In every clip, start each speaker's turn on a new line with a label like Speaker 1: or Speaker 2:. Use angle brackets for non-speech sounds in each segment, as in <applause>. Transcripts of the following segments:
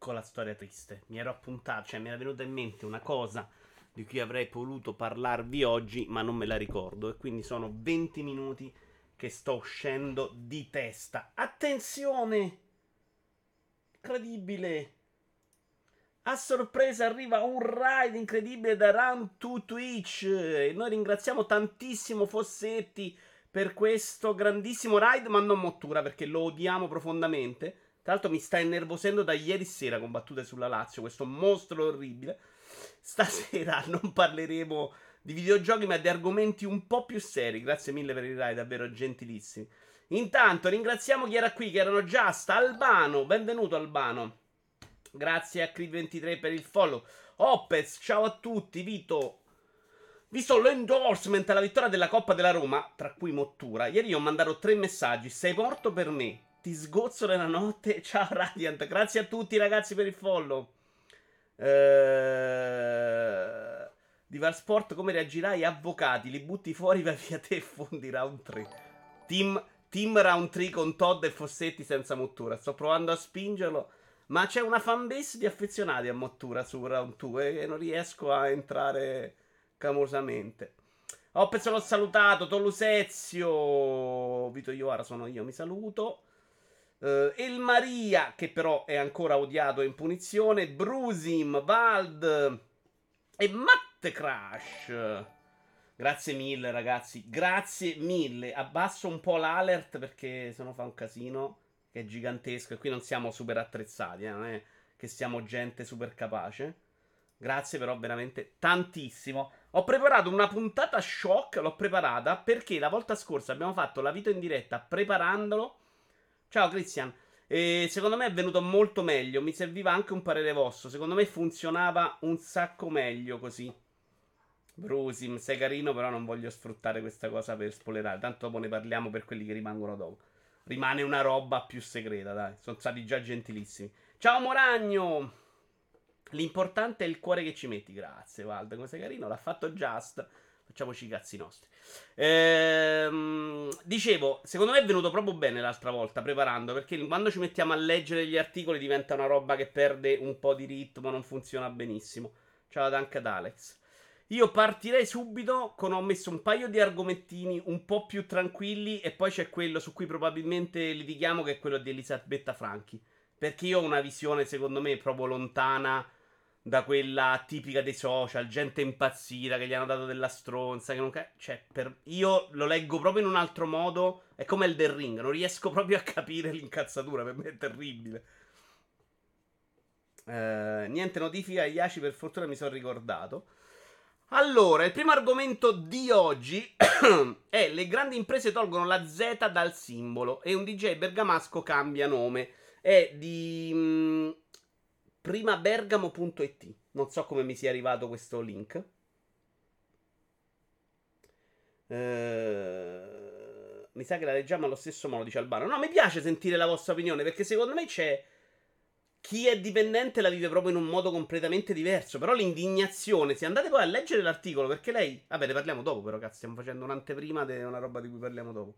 Speaker 1: piccola storia triste. Mi ero appuntato, cioè mi era venuta in mente una cosa di cui avrei voluto parlarvi oggi, ma non me la ricordo. E quindi sono 20 minuti che sto uscendo di testa. Attenzione! Incredibile! A sorpresa arriva un ride incredibile da Round 2 Twitch. E noi ringraziamo tantissimo Fossetti per questo grandissimo ride, ma non Mottura perché lo odiamo profondamente. Tra l'altro mi sta innervosendo da ieri sera con battute sulla Lazio, questo mostro orribile. Stasera <laughs> non parleremo di videogiochi, ma di argomenti un po' più seri. Grazie mille per il ride, davvero gentilissimi. Intanto ringraziamo chi era qui, che erano Just, Albano, benvenuto Albano. Grazie a Creed23 per il follow. Opez, ciao a tutti, Vito. Visto l'endorsement alla vittoria della Coppa della Roma, tra cui Mottura, ieri ho mandato tre messaggi. Sei morto per me. Ti sgozzo nella notte. <laughs> Ciao Radiant. Grazie a tutti ragazzi per il follow. Ehm... Di Valsport come reagirai? Avvocati, li butti fuori, <laughs> vai via te e fondi round 3. Team, team round 3 con Todd e Fossetti senza Mottura. Sto provando a spingerlo. Ma c'è una fanbase di affezionati a Mottura su round 2 e non riesco a entrare clamorosamente. Oppez l'ho salutato, Tolusezio, Vito Iovara sono io, mi saluto. Uh, El Maria, che però è ancora odiato in punizione. Brusim, Vald e Matte Crash. Grazie mille, ragazzi. Grazie mille. Abbasso un po' l'alert perché se no fa un casino che è gigantesco. E qui non siamo super attrezzati, eh? non è che siamo gente super capace. Grazie però veramente tantissimo. Ho preparato una puntata shock, l'ho preparata perché la volta scorsa abbiamo fatto la vita in diretta preparandolo. Ciao Christian. E secondo me è venuto molto meglio. Mi serviva anche un parere vostro. Secondo me funzionava un sacco meglio così. Brusim, sei carino, però non voglio sfruttare questa cosa per spoilerare. Tanto dopo ne parliamo per quelli che rimangono dopo. Rimane una roba più segreta, dai. Sono stati già gentilissimi. Ciao Moragno! L'importante è il cuore che ci metti. Grazie, Valdo. Come sei carino, l'ha fatto Just. Facciamoci i cazzi nostri. Ehm, dicevo, secondo me è venuto proprio bene l'altra volta preparando. Perché quando ci mettiamo a leggere gli articoli diventa una roba che perde un po' di ritmo, non funziona benissimo. Ciao anche ad Alex. Io partirei subito con ho messo un paio di argomentini un po' più tranquilli e poi c'è quello su cui probabilmente litighiamo che è quello di Elisabetta Franchi. Perché io ho una visione secondo me proprio lontana da quella tipica dei social, gente impazzita che gli hanno dato della stronza. Che non cioè, per... io lo leggo proprio in un altro modo. È come il del ring, non riesco <laughs> proprio a capire l'incazzatura. Per me è terribile. Uh, niente notifica Yashi, per fortuna mi sono ricordato. Allora, il primo argomento di oggi <clears throat> è le grandi imprese tolgono la Z dal simbolo e un DJ bergamasco cambia nome. È di mh, mm, primabergamo.it. Non so come mi sia arrivato questo link. Uh, mi sa che la leggiamo allo stesso modo, dice Albano. No, mi piace sentire la vostra opinione perché secondo me c'è chi è dipendente la vive proprio in un modo completamente diverso. Però l'indignazione, se andate poi a leggere l'articolo, perché lei. Vabbè, ne parliamo dopo, però, cazzo, stiamo facendo un'anteprima di una roba di cui parliamo dopo.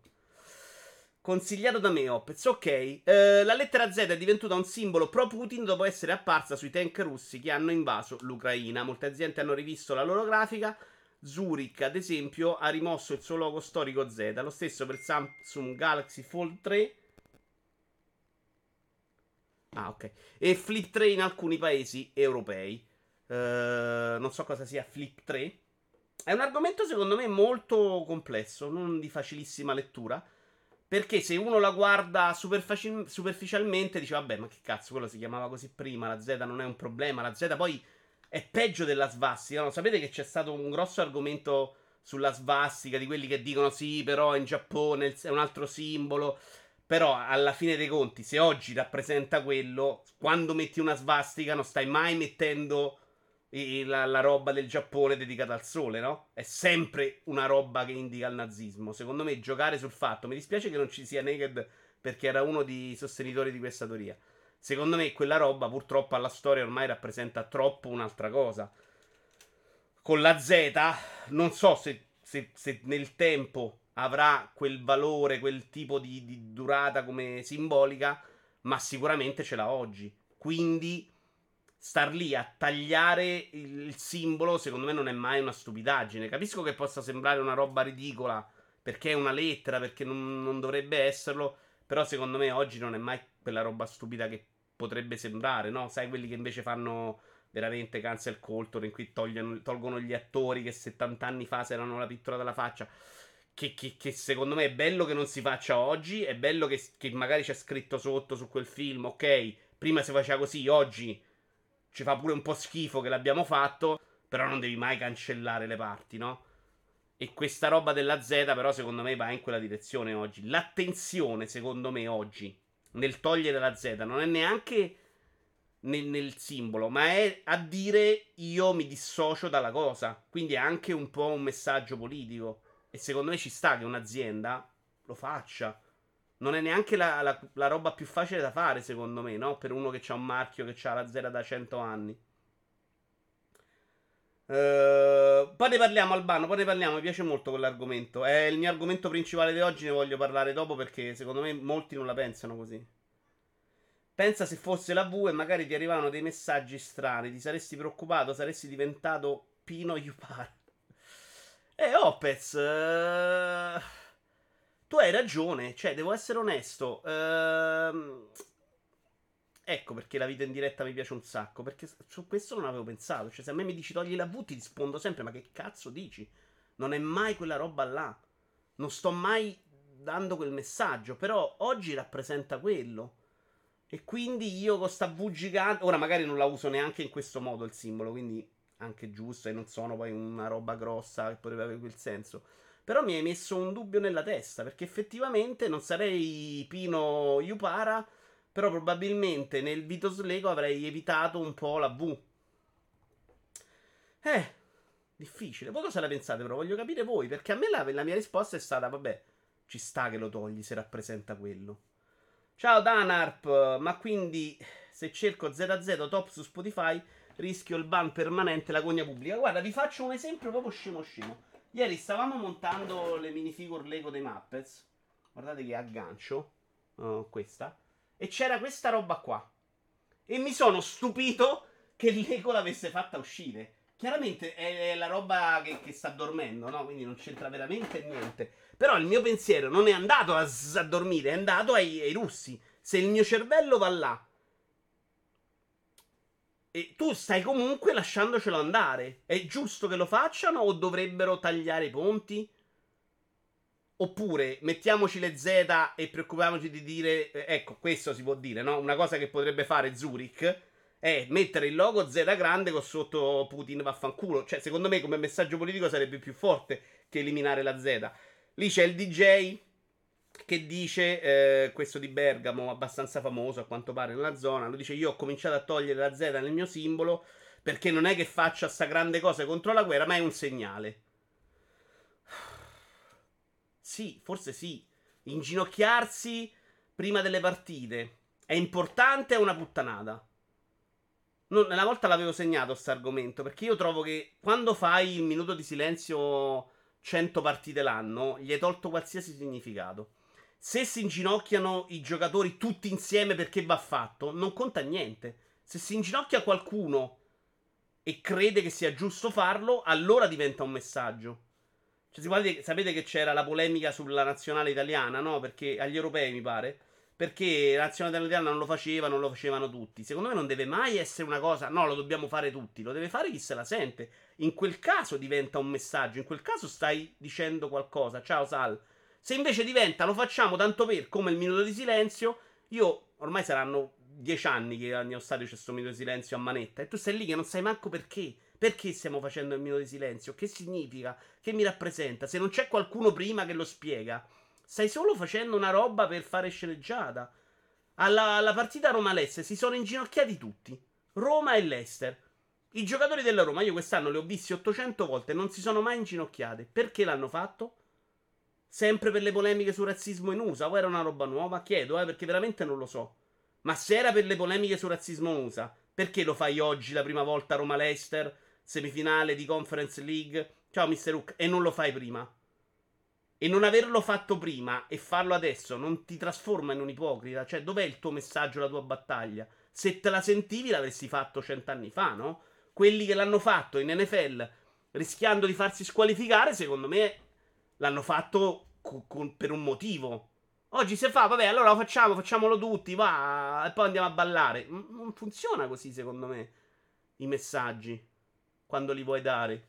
Speaker 1: Consigliato da me, Opez. Ok, eh, la lettera Z è divenuta un simbolo pro Putin dopo essere apparsa sui tank russi che hanno invaso l'Ucraina. Molte aziende hanno rivisto la loro grafica. Zurich, ad esempio, ha rimosso il suo logo storico Z. Lo stesso per Samsung Galaxy Fold 3. Ah, ok. E Flip 3 in alcuni paesi europei. Uh, non so cosa sia Flip 3. È un argomento secondo me molto complesso, non di facilissima lettura. Perché se uno la guarda superfici- superficialmente dice vabbè ma che cazzo quello si chiamava così prima, la Z non è un problema, la Z poi è peggio della svastica, no? Sapete che c'è stato un grosso argomento sulla svastica di quelli che dicono sì però in Giappone è un altro simbolo, però alla fine dei conti se oggi rappresenta quello, quando metti una svastica non stai mai mettendo la, la, roba del Giappone dedicata al sole, no? È sempre una roba che indica il nazismo. Secondo me, giocare sul fatto. Mi dispiace che non ci sia Naked perché era uno dei sostenitori di questa teoria. Secondo me, quella roba purtroppo alla storia ormai rappresenta troppo un'altra cosa. Con la Z, non so se, se, se nel tempo avrà quel valore, quel tipo di, di durata come simbolica, ma sicuramente ce l'ha oggi. Quindi star lì a tagliare il simbolo, secondo me non è mai una stupidaggine. Capisco che possa sembrare una roba ridicola perché è una lettera, perché non, non dovrebbe esserlo. Però secondo me oggi non è mai quella roba stupida che potrebbe sembrare, no? Sai quelli che invece fanno veramente cancel culture in cui togliono, tolgono gli attori che 70 anni fa si erano la pittura della faccia. Che, che, che, secondo me è bello che non si faccia oggi. È bello che, che magari c'è scritto sotto su quel film. Ok, prima si faceva così, oggi ci fa pure un po' schifo che l'abbiamo fatto. Però non devi mai cancellare le parti, no? E questa roba della Z, però, secondo me va in quella direzione oggi. L'attenzione, secondo me, oggi, nel togliere la Z, non è neanche nel, nel, simbolo, ma è a dire io mi dissocio dalla cosa. Quindi è anche un po' un messaggio politico. E secondo me ci sta che un'azienda lo faccia. Non è neanche la, la, la roba più facile da fare, secondo me, no? Per uno che ha un marchio che ha la zera da 100 anni. Uh, poi ne parliamo Albano, poi ne parliamo, mi piace molto quell'argomento. È il mio argomento principale di oggi, ne voglio parlare dopo perché secondo me molti non la pensano così. Pensa se fosse la V e magari ti arrivavano dei messaggi strani, ti saresti preoccupato, saresti diventato Pino Yupar. Eh, Opez, uh, tu hai ragione, cioè, devo essere onesto. Uh, ecco perché la vita in diretta mi piace un sacco, perché su questo non avevo pensato. Cioè, se a me mi dici togli la V, ti rispondo sempre, ma che cazzo dici? Non è mai quella roba là. Non sto mai dando quel messaggio, però oggi rappresenta quello. E quindi io con sta V gigante. Ora magari non la uso neanche in questo modo il simbolo, quindi anche giusto. E non sono poi una roba grossa che potrebbe avere quel senso. Però mi hai messo un dubbio nella testa. Perché effettivamente non sarei Pino Yupara. Però probabilmente nel Vitos Lego avrei evitato un po' la V. Eh, difficile. Voi cosa la pensate, però? Voglio capire voi. Perché a me la, la mia risposta è stata: vabbè, ci sta che lo togli se rappresenta quello. Ciao Danarp, ma quindi se cerco ZZ top su Spotify rischio il ban permanente la cogna pubblica. Guarda, vi faccio un esempio proprio scemo scemo. Ieri stavamo montando le minifigure Lego dei Muppets. Guardate che aggancio. Uh, questa. E c'era questa roba qua. E mi sono stupito che Lego l'avesse fatta uscire. Chiaramente è la roba che, che sta dormendo, no? Quindi non c'entra veramente niente. Però il mio pensiero non è andato a, a dormire, è andato ai, ai russi. Se il mio cervello va là e tu stai comunque lasciandocelo andare. È giusto che lo facciano o dovrebbero tagliare i ponti? Oppure mettiamoci le Z e preoccupiamoci di dire, eh, ecco, questo si può dire, no? Una cosa che potrebbe fare Zurich è mettere il logo Z grande con sotto Putin vaffanculo. Cioè, secondo me come messaggio politico sarebbe più forte che eliminare la Z. Lì c'è il DJ che dice, eh, questo di Bergamo, abbastanza famoso a quanto pare nella zona, lo dice io ho cominciato a togliere la Z nel mio simbolo perché non è che faccia sta grande cosa contro la guerra, ma è un segnale. Sì, forse sì. Inginocchiarsi prima delle partite è importante o una puttanata? Non, una volta l'avevo segnato questo argomento perché io trovo che quando fai il minuto di silenzio 100 partite l'anno, gli hai tolto qualsiasi significato. Se si inginocchiano i giocatori tutti insieme perché va fatto, non conta niente. Se si inginocchia qualcuno e crede che sia giusto farlo, allora diventa un messaggio. Cioè, sapete che c'era la polemica sulla nazionale italiana, no? Perché agli europei mi pare. Perché la nazionale italiana non lo faceva, non lo facevano tutti. Secondo me non deve mai essere una cosa, no, lo dobbiamo fare tutti, lo deve fare chi se la sente. In quel caso diventa un messaggio, in quel caso stai dicendo qualcosa. Ciao Sal. Se invece diventa lo facciamo tanto per come il minuto di silenzio, io ormai saranno dieci anni che al mio stadio c'è questo minuto di silenzio a manetta e tu stai lì che non sai manco perché. Perché stiamo facendo il minuto di silenzio? Che significa? Che mi rappresenta? Se non c'è qualcuno prima che lo spiega, stai solo facendo una roba per fare sceneggiata. Alla, alla partita Roma-Lester si sono inginocchiati tutti. Roma e Leicester. I giocatori della Roma, io quest'anno li ho visti 800 volte non si sono mai inginocchiati. Perché l'hanno fatto? Sempre per le polemiche sul razzismo in USA o era una roba nuova? Chiedo, eh, perché veramente non lo so. Ma se era per le polemiche sul razzismo in USA, perché lo fai oggi la prima volta a Roma-Leicester, semifinale di Conference League? Ciao Mr. Hook, e non lo fai prima? E non averlo fatto prima e farlo adesso non ti trasforma in un ipocrita? Cioè, dov'è il tuo messaggio, la tua battaglia? se te la sentivi l'avresti fatto cent'anni fa, no? Quelli che l'hanno fatto in NFL rischiando di farsi squalificare, secondo me l'hanno fatto co- con, per un motivo. Oggi si fa, vabbè, allora lo facciamo, facciamolo tutti, va, e poi andiamo a ballare. Non funziona così, secondo me, i messaggi, quando li vuoi dare.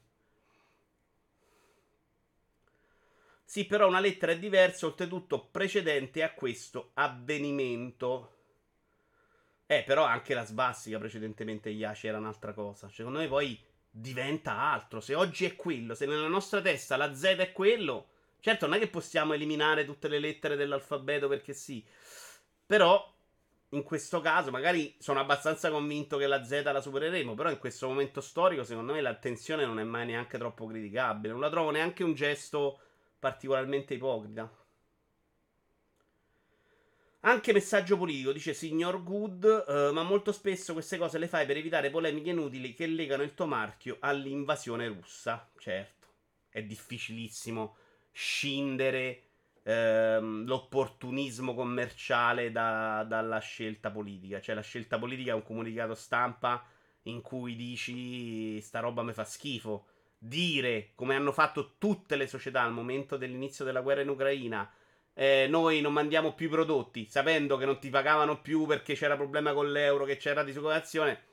Speaker 1: Sì, però una lettera è diversa, oltretutto precedente a questo avvenimento. Eh, però anche la svastica precedentemente Yashi era un'altra cosa. Secondo me poi diventa altro. Se oggi è quello, se nella nostra testa la Z è quello, certo non è che possiamo eliminare tutte le lettere dell'alfabeto perché sì. Però in questo caso magari sono abbastanza convinto che la Z la supereremo, però in questo momento storico secondo me l'attenzione non è mai neanche troppo criticabile. Non la trovo neanche un gesto particolarmente ipocrita. Anche messaggio politico, dice Signor Good, uh, ma molto spesso queste cose le fai per evitare polemiche inutili che legano il tuo marchio all'invasione russa. Certo, è difficilissimo scindere ehm, l'opportunismo commerciale da, dalla scelta politica. Cioè la scelta politica è un comunicato stampa in cui dici sta roba mi fa schifo. Dire, come hanno fatto tutte le società al momento dell'inizio della guerra in Ucraina, eh, noi non mandiamo più i prodotti, sapendo che non ti pagavano più perché c'era problema con l'euro, che c'era disoccupazione,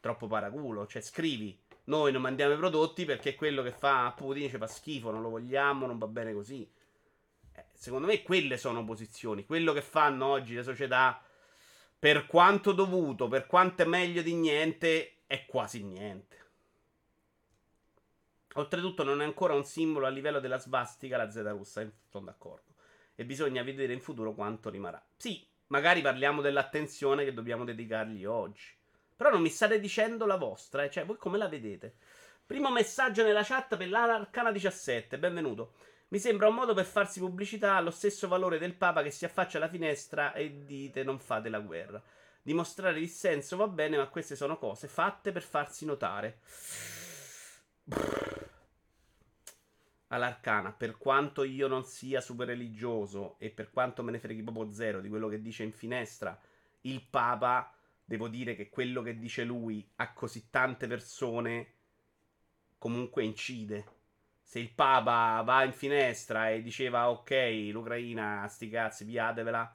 Speaker 1: troppo paraculo. Cioè, scrivi, noi non mandiamo i prodotti perché quello che fa Putin ci fa schifo, non lo vogliamo, non va bene così. Eh, secondo me quelle sono posizioni. Quello che fanno oggi le società, per quanto dovuto, per quanto è meglio di niente, è quasi niente. Oltretutto non è ancora un simbolo a livello della svastica la Z russa, eh, sono d'accordo e bisogna vedere in futuro quanto rimarrà. Sì, magari parliamo dell'attenzione che dobbiamo dedicargli oggi. Però non mi state dicendo la vostra, eh? cioè voi come la vedete? Primo messaggio nella chat per l'Arcana 17, benvenuto. Mi sembra un modo per farsi pubblicità allo stesso valore del Papa che si affaccia alla finestra e dite non fate la guerra. Dimostrare dissenso va bene, ma queste sono cose fatte per farsi notare. Brrr all'arcana, per quanto io non sia super religioso e per quanto me ne freghi proprio zero di quello che dice in finestra, il Papa, devo dire che quello che dice lui a così tante persone comunque incide. Se il Papa va in finestra e diceva ok, l'Ucraina, sti cazzi, piatevela,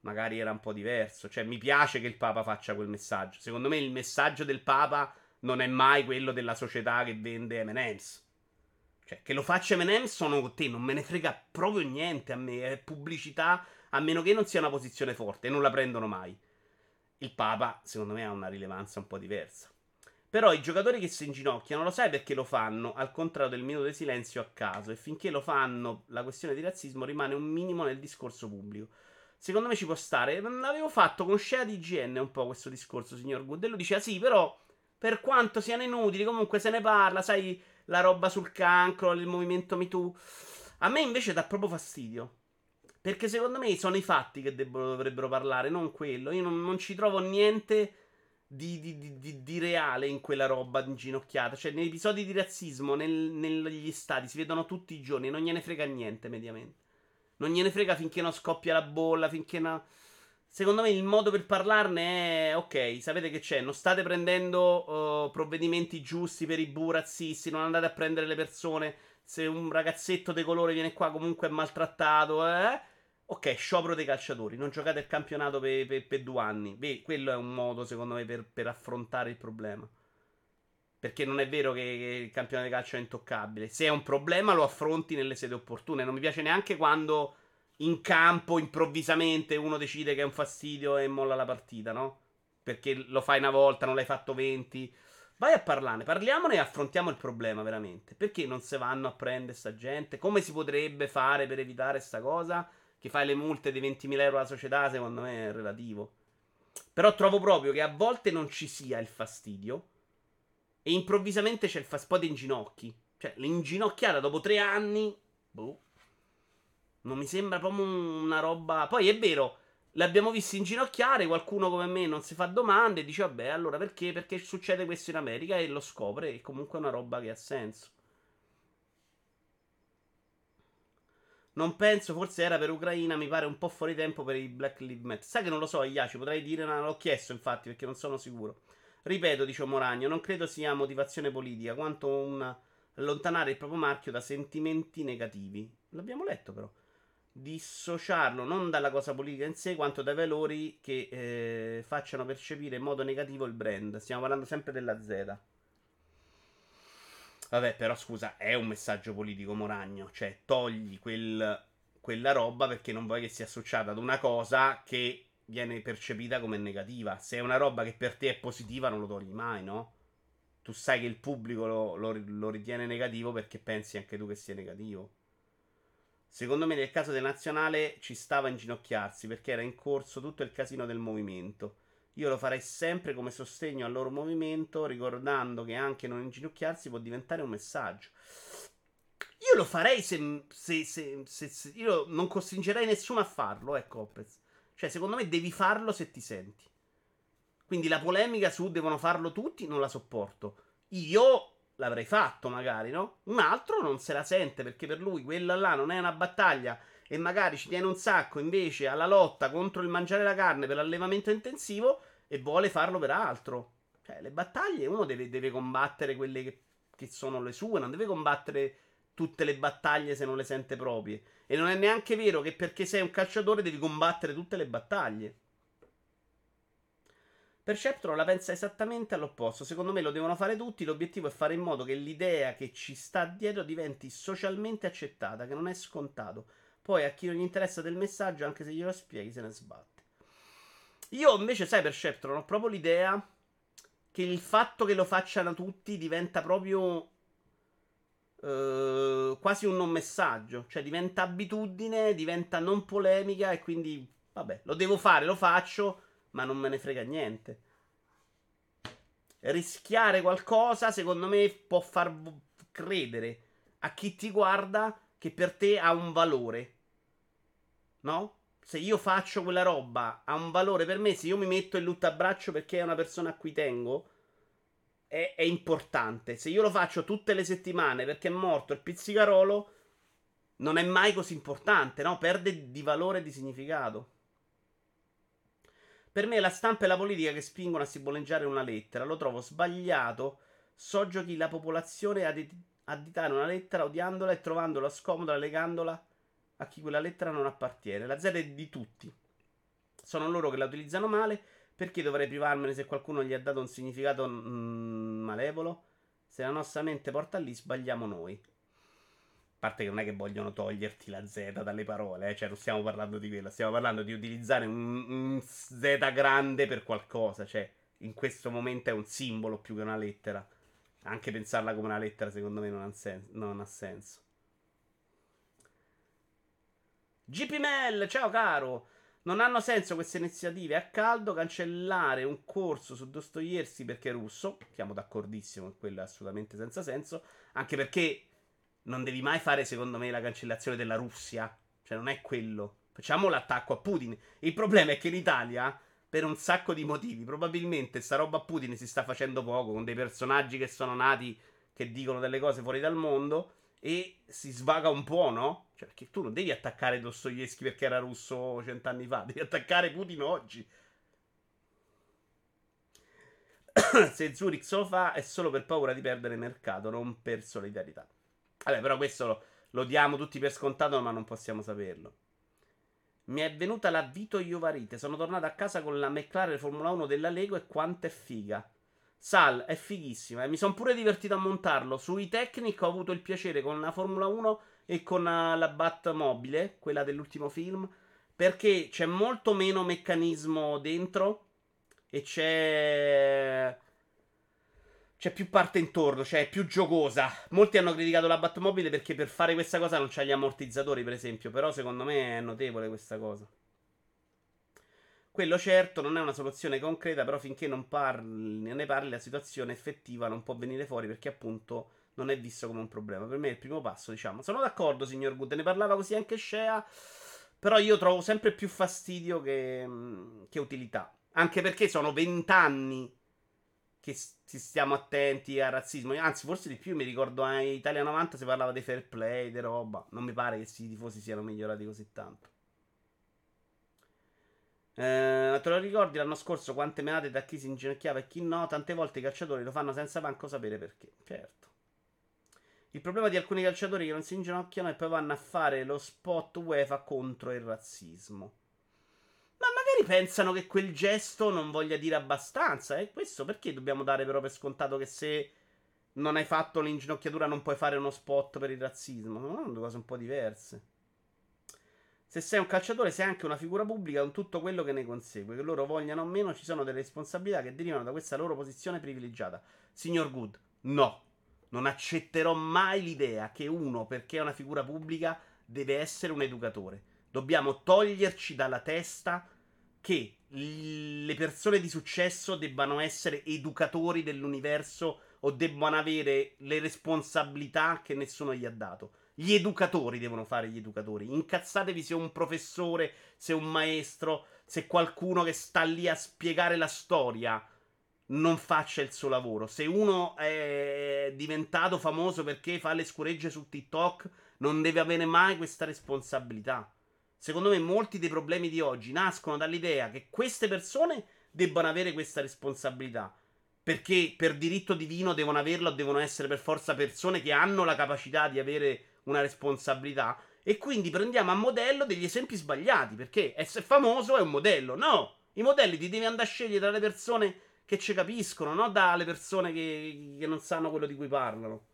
Speaker 1: magari era un po' diverso. Cioè, mi piace che il Papa faccia quel messaggio. Secondo me il messaggio del Papa non è mai quello della società che vende M&M's cioè, che lo faccia M&M sono con te, non me ne frega proprio niente a me, è pubblicità, a meno che non sia una posizione forte, non la prendono mai. Il Papa, secondo me, ha una rilevanza un po' diversa. Però i giocatori che si inginocchiano lo sai perché lo fanno, al contrario del minuto di silenzio a caso, e finché lo fanno la questione di razzismo rimane un minimo nel discorso pubblico. Secondo me ci può stare. L'avevo fatto con Scea di IGN un po' questo discorso, signor Good. Lui diceva sì, però per quanto siano inutili, comunque se ne parla, sai, la roba sul cancro, il movimento MeToo. A me invece dà proprio fastidio. Perché secondo me sono i fatti che debbono, dovrebbero parlare, non quello. Io non, non ci trovo niente di, di, di, di, reale in quella roba inginocchiata. Cioè, nei episodi di razzismo nel, negli stati si vedono tutti i giorni, non gliene frega niente mediamente. Non gliene frega finché non scoppia la bolla, finché no. Secondo me il modo per parlarne è ok, sapete che c'è, non state prendendo uh, provvedimenti giusti per i bu razzisti, non andate a prendere le persone, se un ragazzetto di colore viene qua comunque è maltrattato, eh? Ok, sciopero dei calciatori, non giocate il campionato per, per, per due anni. Beh, quello è un modo, secondo me, per, per, affrontare il problema. Perché non è vero che, che il campionato di calcio è intoccabile. Se è un problema lo affronti nelle sedi opportune. Non mi piace neanche quando in campo improvvisamente uno decide che è un fastidio e molla la partita, no? Perché lo fai una volta, non l'hai fatto 20. Vai a parlarne, parliamone e affrontiamo il problema veramente. Perché non si vanno a prendere sta gente? Come si potrebbe fare per evitare sta cosa? Che fai le multe di 20.000 euro alla società, secondo me è relativo. Però trovo proprio che a volte non ci sia il fastidio e improvvisamente c'è il fastidio di inginocchi. Cioè, l'inginocchiata dopo tre anni... Boh non mi sembra proprio una roba. Poi è vero, l'abbiamo visto inginocchiare. Qualcuno come me non si fa domande e dice: Vabbè, allora perché? Perché succede questo in America e lo scopre. E comunque è una roba che ha senso. Non penso, forse era per Ucraina, mi pare un po' fuori tempo per i Black Lives Matter. Sai che non lo so, Iaci, potrei dire, non l'ho chiesto infatti perché non sono sicuro. Ripeto, dice Moragno, non credo sia motivazione politica, quanto un allontanare il proprio marchio da sentimenti negativi. L'abbiamo letto però. Dissociarlo non dalla cosa politica in sé, quanto dai valori che eh, facciano percepire in modo negativo il brand. Stiamo parlando sempre della Z. Vabbè, però scusa, è un messaggio politico Moragno. Cioè, togli quel, quella roba perché non vuoi che sia associata ad una cosa che viene percepita come negativa. Se è una roba che per te è positiva, non lo togli mai, no? Tu sai che il pubblico lo, lo, lo ritiene negativo perché pensi anche tu che sia negativo. Secondo me nel caso del nazionale ci stava a inginocchiarsi perché era in corso tutto il casino del movimento. Io lo farei sempre come sostegno al loro movimento, ricordando che anche non inginocchiarsi può diventare un messaggio. Io lo farei se, se, se, se io non costringerei nessuno a farlo, ecco, Opez. Cioè, secondo me devi farlo se ti senti. Quindi la polemica su devono farlo tutti non la sopporto. Io l'avrei fatto, magari, no? Un altro non se la sente perché per lui quella là non è una battaglia e magari ci tiene un sacco invece alla lotta contro il mangiare la carne per l'allevamento intensivo e vuole farlo per altro. Cioè, le battaglie uno deve, deve combattere quelle che, che sono le sue, non deve combattere tutte le battaglie se non le sente proprie. E non è neanche vero che perché sei un calciatore devi combattere tutte le battaglie. Perceptron la pensa esattamente all'opposto. Secondo me lo devono fare tutti. L'obiettivo è fare in modo che l'idea che ci sta dietro diventi socialmente accettata, che non è scontato. Poi a chi non gli interessa del messaggio, anche se glielo spieghi, se ne sbatte. Io invece, sai, Perceptron, ho proprio l'idea che il fatto che lo facciano tutti diventa proprio Uh, quasi un non messaggio. Cioè diventa abitudine, diventa non polemica e quindi, vabbè, lo devo fare, lo faccio, ma non me ne frega niente. Rischiare qualcosa, secondo me, può far credere a chi ti guarda che per te ha un valore. No? Se io faccio quella roba, ha un valore per me. Se io mi metto in braccio perché è una persona a cui tengo è, è, importante. Se io lo faccio tutte le settimane perché è morto il pizzicarolo, non è mai così importante, no? Perde di valore e di significato. Per me la stampa e la politica che spingono a simboleggiare una lettera lo trovo sbagliato. Soggiochi la popolazione ad additare una lettera odiandola e trovandola scomoda, legandola a chi quella lettera non appartiene. La Z è di tutti. Sono loro che la utilizzano male perché dovrei privarmene se qualcuno gli ha dato un significato mm, malevolo? Se la nostra mente porta lì, sbagliamo noi. Parte che non è che vogliono toglierti la Z dalle parole, eh? cioè non stiamo parlando di quello, stiamo parlando di utilizzare un, un Z grande per qualcosa, cioè in questo momento è un simbolo più che una lettera. Anche pensarla come una lettera, secondo me, non ha, sen- non ha senso. GP Mel, ciao caro. Non hanno senso queste iniziative a caldo. Cancellare un corso su Dostoevsky perché è russo. Siamo d'accordissimo, quello è assolutamente senza senso. Anche perché non devi mai fare, secondo me, la cancellazione della Russia. Cioè, non è quello. Facciamo l'attacco a Putin. Il problema è che in Italia, per un sacco di motivi, probabilmente sta roba a Putin si sta facendo poco, con dei personaggi che sono nati che dicono delle cose fuori dal mondo e si svaga un po', no? Cioè, perché tu non devi attaccare Dostoevsky perché era russo cent'anni fa, devi attaccare Putin oggi. <coughs> Se Zurich lo fa è solo per paura di perdere mercato, non per solidarietà. Vabbè, però questo lo, lo diamo tutti per scontato, ma non possiamo saperlo. Mi è venuta la Vito Iovarite. Sono tornato a casa con la McLaren Formula 1 della Lego e quanto è figa. Sal è fighissima. E mi sono pure divertito a montarlo. Sui Technic ho avuto il piacere con la Formula 1 e con uh, la Batmobile, quella dell'ultimo film. Perché c'è molto meno meccanismo dentro. E c'è. C'è più parte intorno, cioè è più giocosa. Molti hanno criticato la Batmobile perché per fare questa cosa non c'ha gli ammortizzatori, per esempio. Però secondo me è notevole questa cosa. Quello certo non è una soluzione concreta, però finché non, parli, ne parli la situazione effettiva non può venire fuori perché appunto non è visto come un problema. Per me è il primo passo, diciamo. Sono d'accordo, signor Good, ne parlava così anche Shea, però io trovo sempre più fastidio che, che utilità. Anche perché sono vent'anni che stiamo attenti al razzismo. Anzi, forse di più mi ricordo a Italia 90 si parlava di fair play, di roba. Non mi pare che i tifosi siano migliorati così tanto. Eh, te lo ricordi l'anno scorso quante menate da chi si inginocchiava e chi no? Tante volte i calciatori lo fanno senza manco sapere perché. Certo. Il problema di alcuni calciatori che non si inginocchiano e poi vanno a fare lo spot UEFA contro il razzismo. Ma magari pensano che quel gesto non voglia dire abbastanza. E eh? questo perché dobbiamo dare però per scontato che se non hai fatto l'inginocchiatura non puoi fare uno spot per il razzismo? Sono due cose un po' diverse. Se sei un calciatore, sei anche una figura pubblica con tutto quello che ne consegue. Che loro vogliano o meno, ci sono delle responsabilità che derivano da questa loro posizione privilegiata. Signor Good, no. Non accetterò mai l'idea che uno, perché è una figura pubblica, deve essere un educatore. Dobbiamo toglierci dalla testa che le persone di successo debbano essere educatori dell'universo o debbano avere le responsabilità che nessuno gli ha dato. Gli educatori devono fare gli educatori. Incazzatevi se un professore, se un maestro, se qualcuno che sta lì a spiegare la storia non faccia il suo lavoro. Se uno è diventato famoso perché fa le scuregge su TikTok, non deve avere mai questa responsabilità. Secondo me molti dei problemi di oggi nascono dall'idea che queste persone debbano avere questa responsabilità. Perché per diritto divino devono averla o devono essere per forza persone che hanno la capacità di avere una responsabilità. E quindi prendiamo a modello degli esempi sbagliati. Perché essere famoso è un modello. No! I modelli ti devi andare a scegliere dalle persone che ci capiscono, non dalle persone che, che non sanno quello di cui parlano.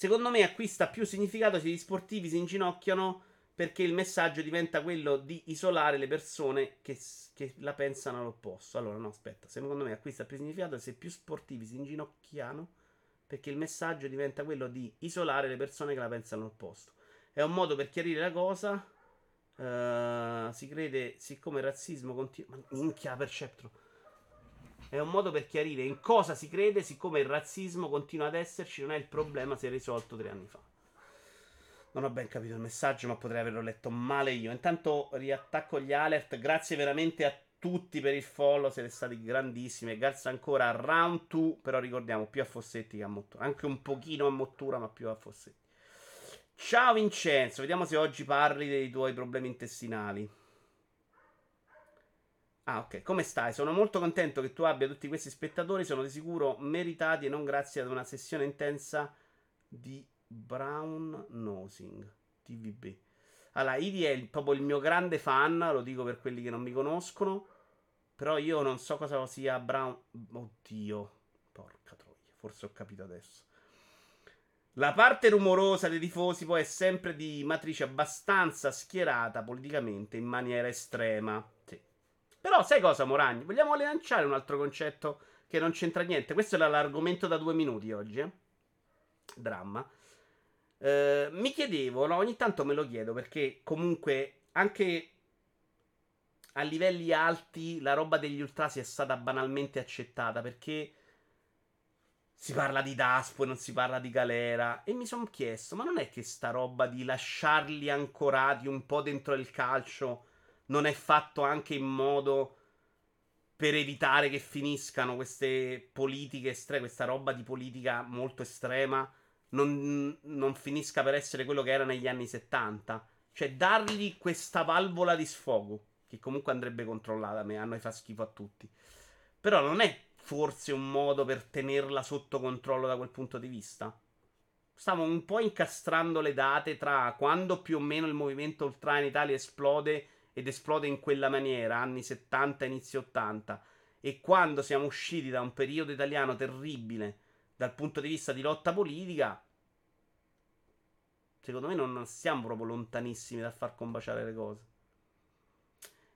Speaker 1: Secondo me acquista più significato se gli sportivi si inginocchiano perché il messaggio diventa quello di isolare le persone che, che, la pensano all'opposto. Allora, no, aspetta, secondo me acquista più significato se più sportivi si inginocchiano perché il messaggio diventa quello di isolare le persone che la pensano all'opposto. È un modo per chiarire la cosa Uh, si crede, siccome il razzismo continua. Ma minchia, Perceptro. È un modo per chiarire in cosa si crede, siccome il razzismo continua ad esserci, non è il problema, si è risolto tre anni fa. Non ho ben capito il messaggio, ma potrei averlo letto male io. Intanto riattacco gli alert. Grazie veramente a tutti per il follow, siete stati grandissimi. Grazie ancora a Round 2, però ricordiamo più a Fossetti che a Mottura. Anche un pochino a Mottura, ma più a Fossetti. Ciao Vincenzo, vediamo se oggi parli dei tuoi problemi intestinali. Ah, ok. Come stai? Sono molto contento che tu abbia tutti questi spettatori. Sono di sicuro meritati e non grazie ad una sessione intensa di Brown Nosing TVB. Allora, Ivi è proprio il mio grande fan. Lo dico per quelli che non mi conoscono. Però io non so cosa sia Brown. Oddio, porca troia. Forse ho capito adesso. La parte rumorosa dei tifosi poi è sempre di matrice abbastanza schierata politicamente in maniera estrema. Però sai cosa, Moragni? Vogliamo lanciare un altro concetto che non c'entra niente. Questo era l'argomento da due minuti oggi. Eh? Dramma. Eh, mi chiedevo, no? ogni tanto me lo chiedo perché comunque anche a livelli alti la roba degli ultrasi è stata banalmente accettata perché si parla di Daspo e non si parla di galera. E mi sono chiesto, ma non è che sta roba di lasciarli ancorati un po' dentro il calcio non è fatto anche in modo per evitare che finiscano queste politiche estreme, questa roba di politica molto estrema, non, non finisca per essere quello che era negli anni 70? Cioè, dargli questa valvola di sfogo, che comunque andrebbe controllata, a noi fa schifo a tutti. Però non è forse un modo per tenerla sotto controllo da quel punto di vista? Stavo un po' incastrando le date tra quando più o meno il movimento ultra in Italia esplode ed esplode in quella maniera, anni 70, inizio 80, e quando siamo usciti da un periodo italiano terribile dal punto di vista di lotta politica, secondo me non siamo proprio lontanissimi dal far combaciare le cose.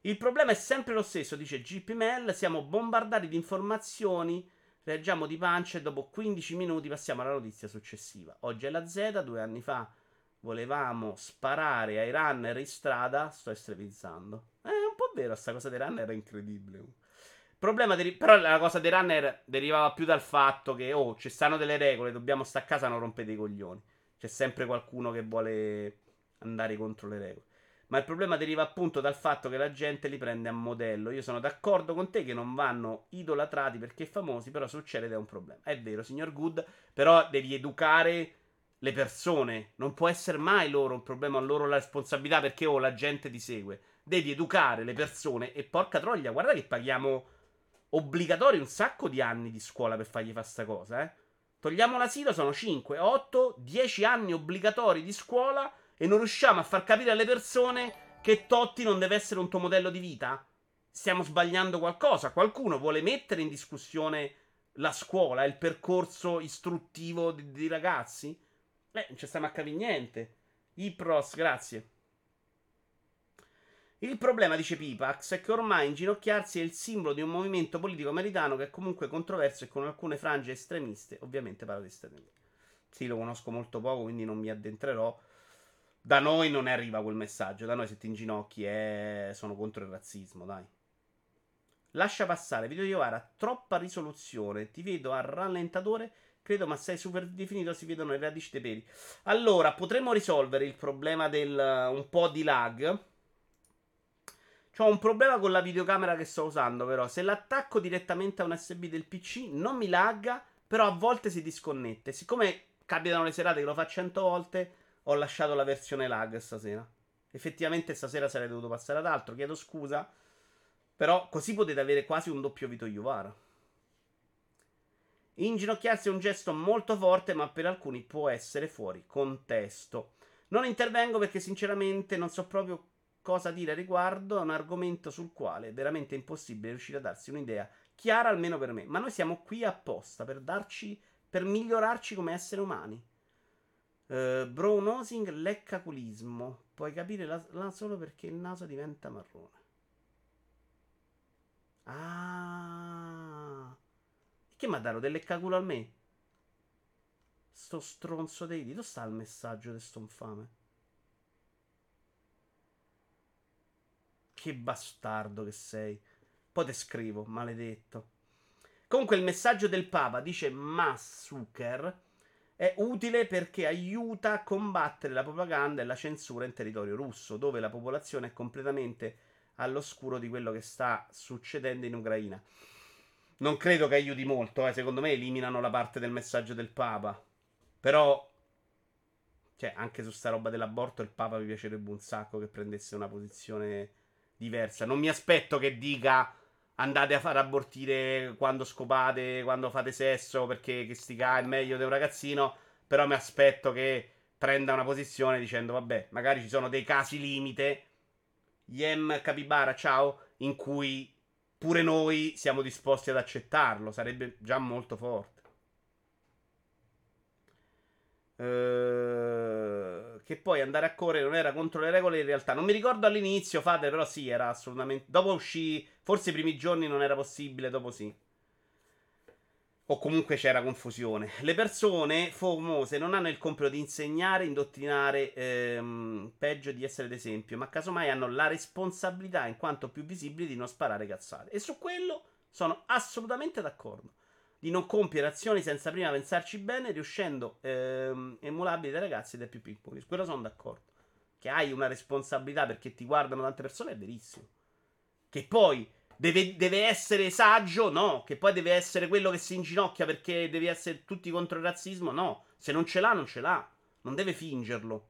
Speaker 1: Il problema è sempre lo stesso, dice GP Mel. Siamo bombardati di informazioni. Reagiamo di pancia e dopo 15 minuti passiamo alla notizia successiva. Oggi è la Z, due anni fa volevamo sparare ai runner in strada. Sto estremizzando. È un po' vero, sta cosa dei runner è incredibile. Il problema deri- però la cosa dei runner derivava più dal fatto che, oh, ci stanno delle regole, dobbiamo stare a casa, non rompete i coglioni. C'è sempre qualcuno che vuole andare contro le regole. Ma il problema deriva appunto dal fatto che la gente li prende a modello. Io sono d'accordo con te che non vanno idolatrati perché famosi, però succede ed è un problema. È vero, signor Good, però devi educare le persone. Non può essere mai loro un problema, loro la responsabilità perché oh, la gente ti segue. Devi educare le persone e porca troglia, guarda che paghiamo obbligatori un sacco di anni di scuola per fargli fare sta cosa, eh. Togliamo l'asilo, sono 5, 8, 10 anni obbligatori di scuola e non riusciamo a far capire alle persone che Totti non deve essere un tuo modello di vita? Stiamo sbagliando qualcosa. Qualcuno vuole mettere in discussione la scuola, il percorso istruttivo di, di ragazzi? Eh, non ci stiamo a capire niente. Ipros, grazie. Il problema, dice Pipax, è che ormai inginocchiarsi è il simbolo di un movimento politico americano che è comunque controverso e con alcune frange estremiste, ovviamente parlo di Stati Uniti. Sì, lo conosco molto poco, quindi non mi addentrerò. Da noi non arriva quel messaggio. Da noi se ti inginocchi è... sono contro il razzismo, dai. Lascia passare, video di Ovara, troppa risoluzione. Ti vedo a rallentatore, credo, ma sei super definito, si vedono le radici dei peli. Allora, potremmo risolvere il problema del un po' di lag. Ho un problema con la videocamera che sto usando, però. Se l'attacco direttamente a un USB del PC non mi lagga, però a volte si disconnette. Siccome capitano le serate che lo fa 100 volte ho lasciato la versione lag stasera. Effettivamente stasera sarei dovuto passare ad altro, chiedo scusa. Però così potete avere quasi un doppio Vito Juvara. Inginocchiarsi è un gesto molto forte, ma per alcuni può essere fuori contesto. Non intervengo perché sinceramente non so proprio cosa dire a riguardo, è un argomento sul quale è veramente impossibile riuscire a darsi un'idea chiara almeno per me. Ma noi siamo qui apposta per darci per migliorarci come esseri umani. Uh, brow nosing, leccaculismo. Puoi capire la, la solo perché il naso diventa marrone. Ah. Che mi ha dato del leccaculo a me? Sto stronzo dei dito. Sta il messaggio di sto infame? Che bastardo che sei. Poi te scrivo, maledetto. Comunque il messaggio del Papa dice Massuker è utile perché aiuta a combattere la propaganda e la censura in territorio russo, dove la popolazione è completamente all'oscuro di quello che sta succedendo in Ucraina. Non credo che aiuti molto, eh. secondo me eliminano la parte del messaggio del Papa. Però, cioè, anche su sta roba dell'aborto il Papa mi piacerebbe un sacco che prendesse una posizione diversa. Non mi aspetto che dica andate a far abortire quando scopate, quando fate sesso, perché che sti è meglio di un ragazzino, però mi aspetto che prenda una posizione dicendo vabbè, magari ci sono dei casi limite, Yem Capibara, ciao, in cui pure noi siamo disposti ad accettarlo, sarebbe già molto forte. Uh, che poi andare a correre non era contro le regole in realtà. Non mi ricordo all'inizio, fate, però sì, era assolutamente. Dopo uscì. Forse i primi giorni non era possibile, dopo sì. O comunque c'era confusione. Le persone famose non hanno il compito di insegnare, indottrinare, ehm, peggio di essere d'esempio, ma casomai hanno la responsabilità, in quanto più visibili, di non sparare cazzate. E su quello sono assolutamente d'accordo di non compiere azioni senza prima pensarci bene, riuscendo ehm, emulabili dai ragazzi dai più piccoli. Su quello sono d'accordo. Che hai una responsabilità perché ti guardano tante persone è verissimo. Che poi deve, deve, essere saggio, no. Che poi deve essere quello che si inginocchia perché devi essere tutti contro il razzismo, no. Se non ce l'ha, non ce l'ha. Non deve fingerlo.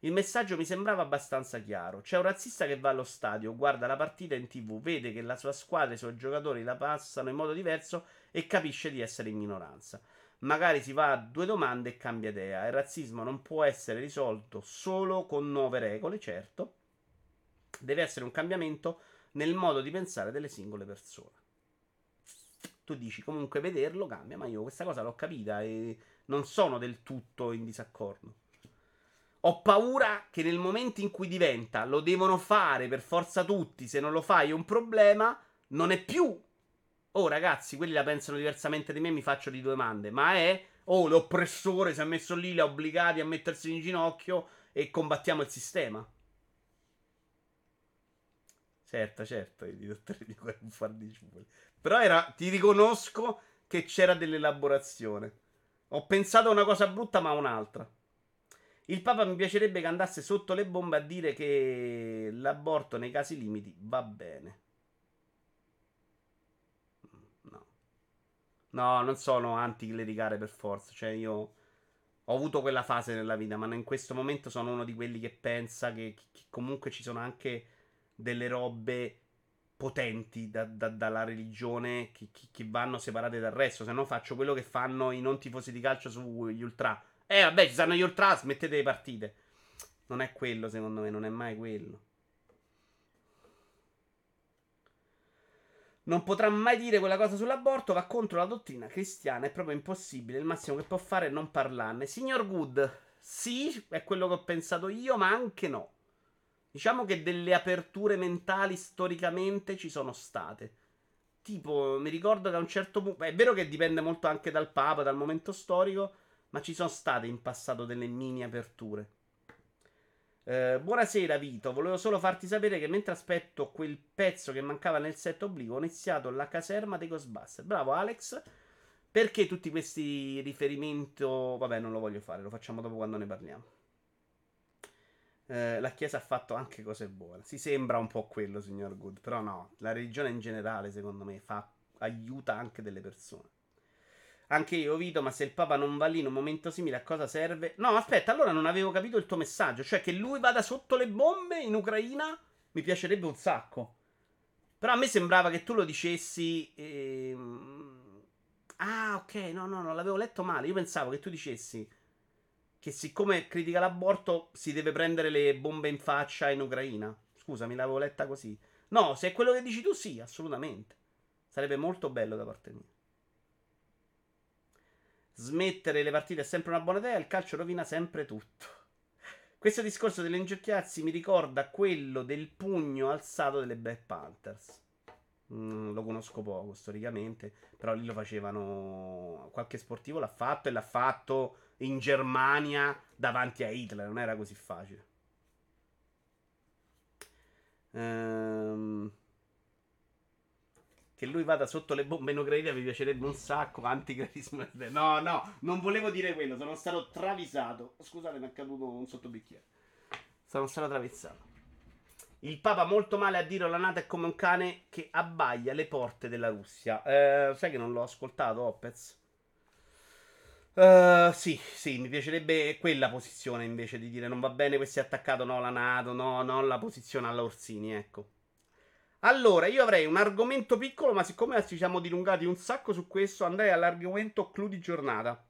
Speaker 1: Il messaggio mi sembrava abbastanza chiaro. C'è un razzista che va allo stadio, guarda la partita in tv, vede che la sua squadra e i suoi giocatori la passano in modo diverso e capisce di essere in minoranza. Magari si va a due domande e cambia idea. Il razzismo non può essere risolto solo con nuove regole, certo. Deve essere un cambiamento nel modo di pensare delle singole persone. Tu dici comunque vederlo cambia, ma io questa cosa l'ho capita e non sono del tutto in disaccordo. Ho paura che nel momento in cui diventa lo devono fare per forza tutti, se non lo fai è un problema, non è più. Oh ragazzi, quelli la pensano diversamente di me, mi faccio di domande, ma è oh l'oppressore si è messo lì, li ha obbligati a mettersi in ginocchio e combattiamo il sistema. Certo, certo, i dottori di Guardi Però era, ti riconosco che c'era dell'elaborazione. Ho pensato a una cosa brutta, ma a un'altra. Il Papa mi piacerebbe che andasse sotto le bombe a dire che l'aborto nei casi limiti va bene. No. No, non sono anticlericale per forza. Cioè, io ho avuto quella fase nella vita, ma in questo momento sono uno di quelli che pensa che, che comunque ci sono anche delle robe potenti da, da, dalla religione che, che, vanno separate dal resto. Se no faccio quello che fanno i non tifosi di calcio sugli ultra. Eh, vabbè, ci stanno gli ultra, smettete le partite. Non è quello, secondo me, non è mai quello. Non potrà mai dire quella cosa sull'aborto, va contro la dottrina cristiana, è proprio impossibile. Il massimo che può fare è non parlarne. Signor Good, sì, è quello che ho pensato io, ma anche no. Diciamo che delle aperture mentali storicamente ci sono state. Tipo, mi ricordo che a un certo punto. È vero che dipende molto anche dal Papa, dal momento storico, ma ci sono state in passato delle mini aperture. Eh, buonasera Vito, volevo solo farti sapere che mentre aspetto quel pezzo che mancava nel set obligo ho iniziato la caserma dei Ghostbusters. Bravo Alex. Perché tutti questi riferimenti... Vabbè, non lo voglio fare, lo facciamo dopo quando ne parliamo. Eh, la Chiesa ha fatto anche cose buone. Si sembra un po' quello, signor Good, però no, la religione in generale, secondo me, fa, aiuta anche delle persone. Anche io, Vito, ma se il Papa non va lì in un momento simile, a cosa serve? No, aspetta, allora non avevo capito il tuo messaggio. Cioè che lui vada sotto le bombe in Ucraina mi piacerebbe un sacco. Però a me sembrava che tu lo dicessi. Ehm... Ah, ok, no, no, no, l'avevo letto male. Io pensavo che tu dicessi che siccome critica l'aborto si deve prendere le bombe in faccia in Ucraina. Scusami, l'avevo letta così. No, se è quello che dici tu, sì, assolutamente. Sarebbe molto bello da parte mia. Smettere le partite è sempre una buona idea, il calcio rovina sempre tutto. Questo discorso delle inginocchiarsi mi ricorda quello del pugno alzato delle Black Panthers. Mm, lo conosco poco storicamente, però lì lo facevano. Qualche sportivo l'ha fatto e l'ha fatto in Germania davanti a Hitler. Non era così facile. Ehm che lui vada sotto le bombe Ucraina mi piacerebbe un sacco. Anticratismo. No, no, non volevo dire quello. Sono stato travisato. Scusate, mi è caduto un sottobicchiere. Sono stato travisato. Il Papa molto male a dire la Nato è come un cane che abbaia le porte della Russia. Eh, sai che non l'ho ascoltato, Opez? Uh, sì, sì, mi piacerebbe quella posizione invece di dire non va bene questo è attaccato, no, la Nato, no, no, la posizione alla Orsini, ecco. Allora, io avrei un argomento piccolo, ma siccome ci siamo dilungati un sacco su questo, andrei all'argomento clou di giornata.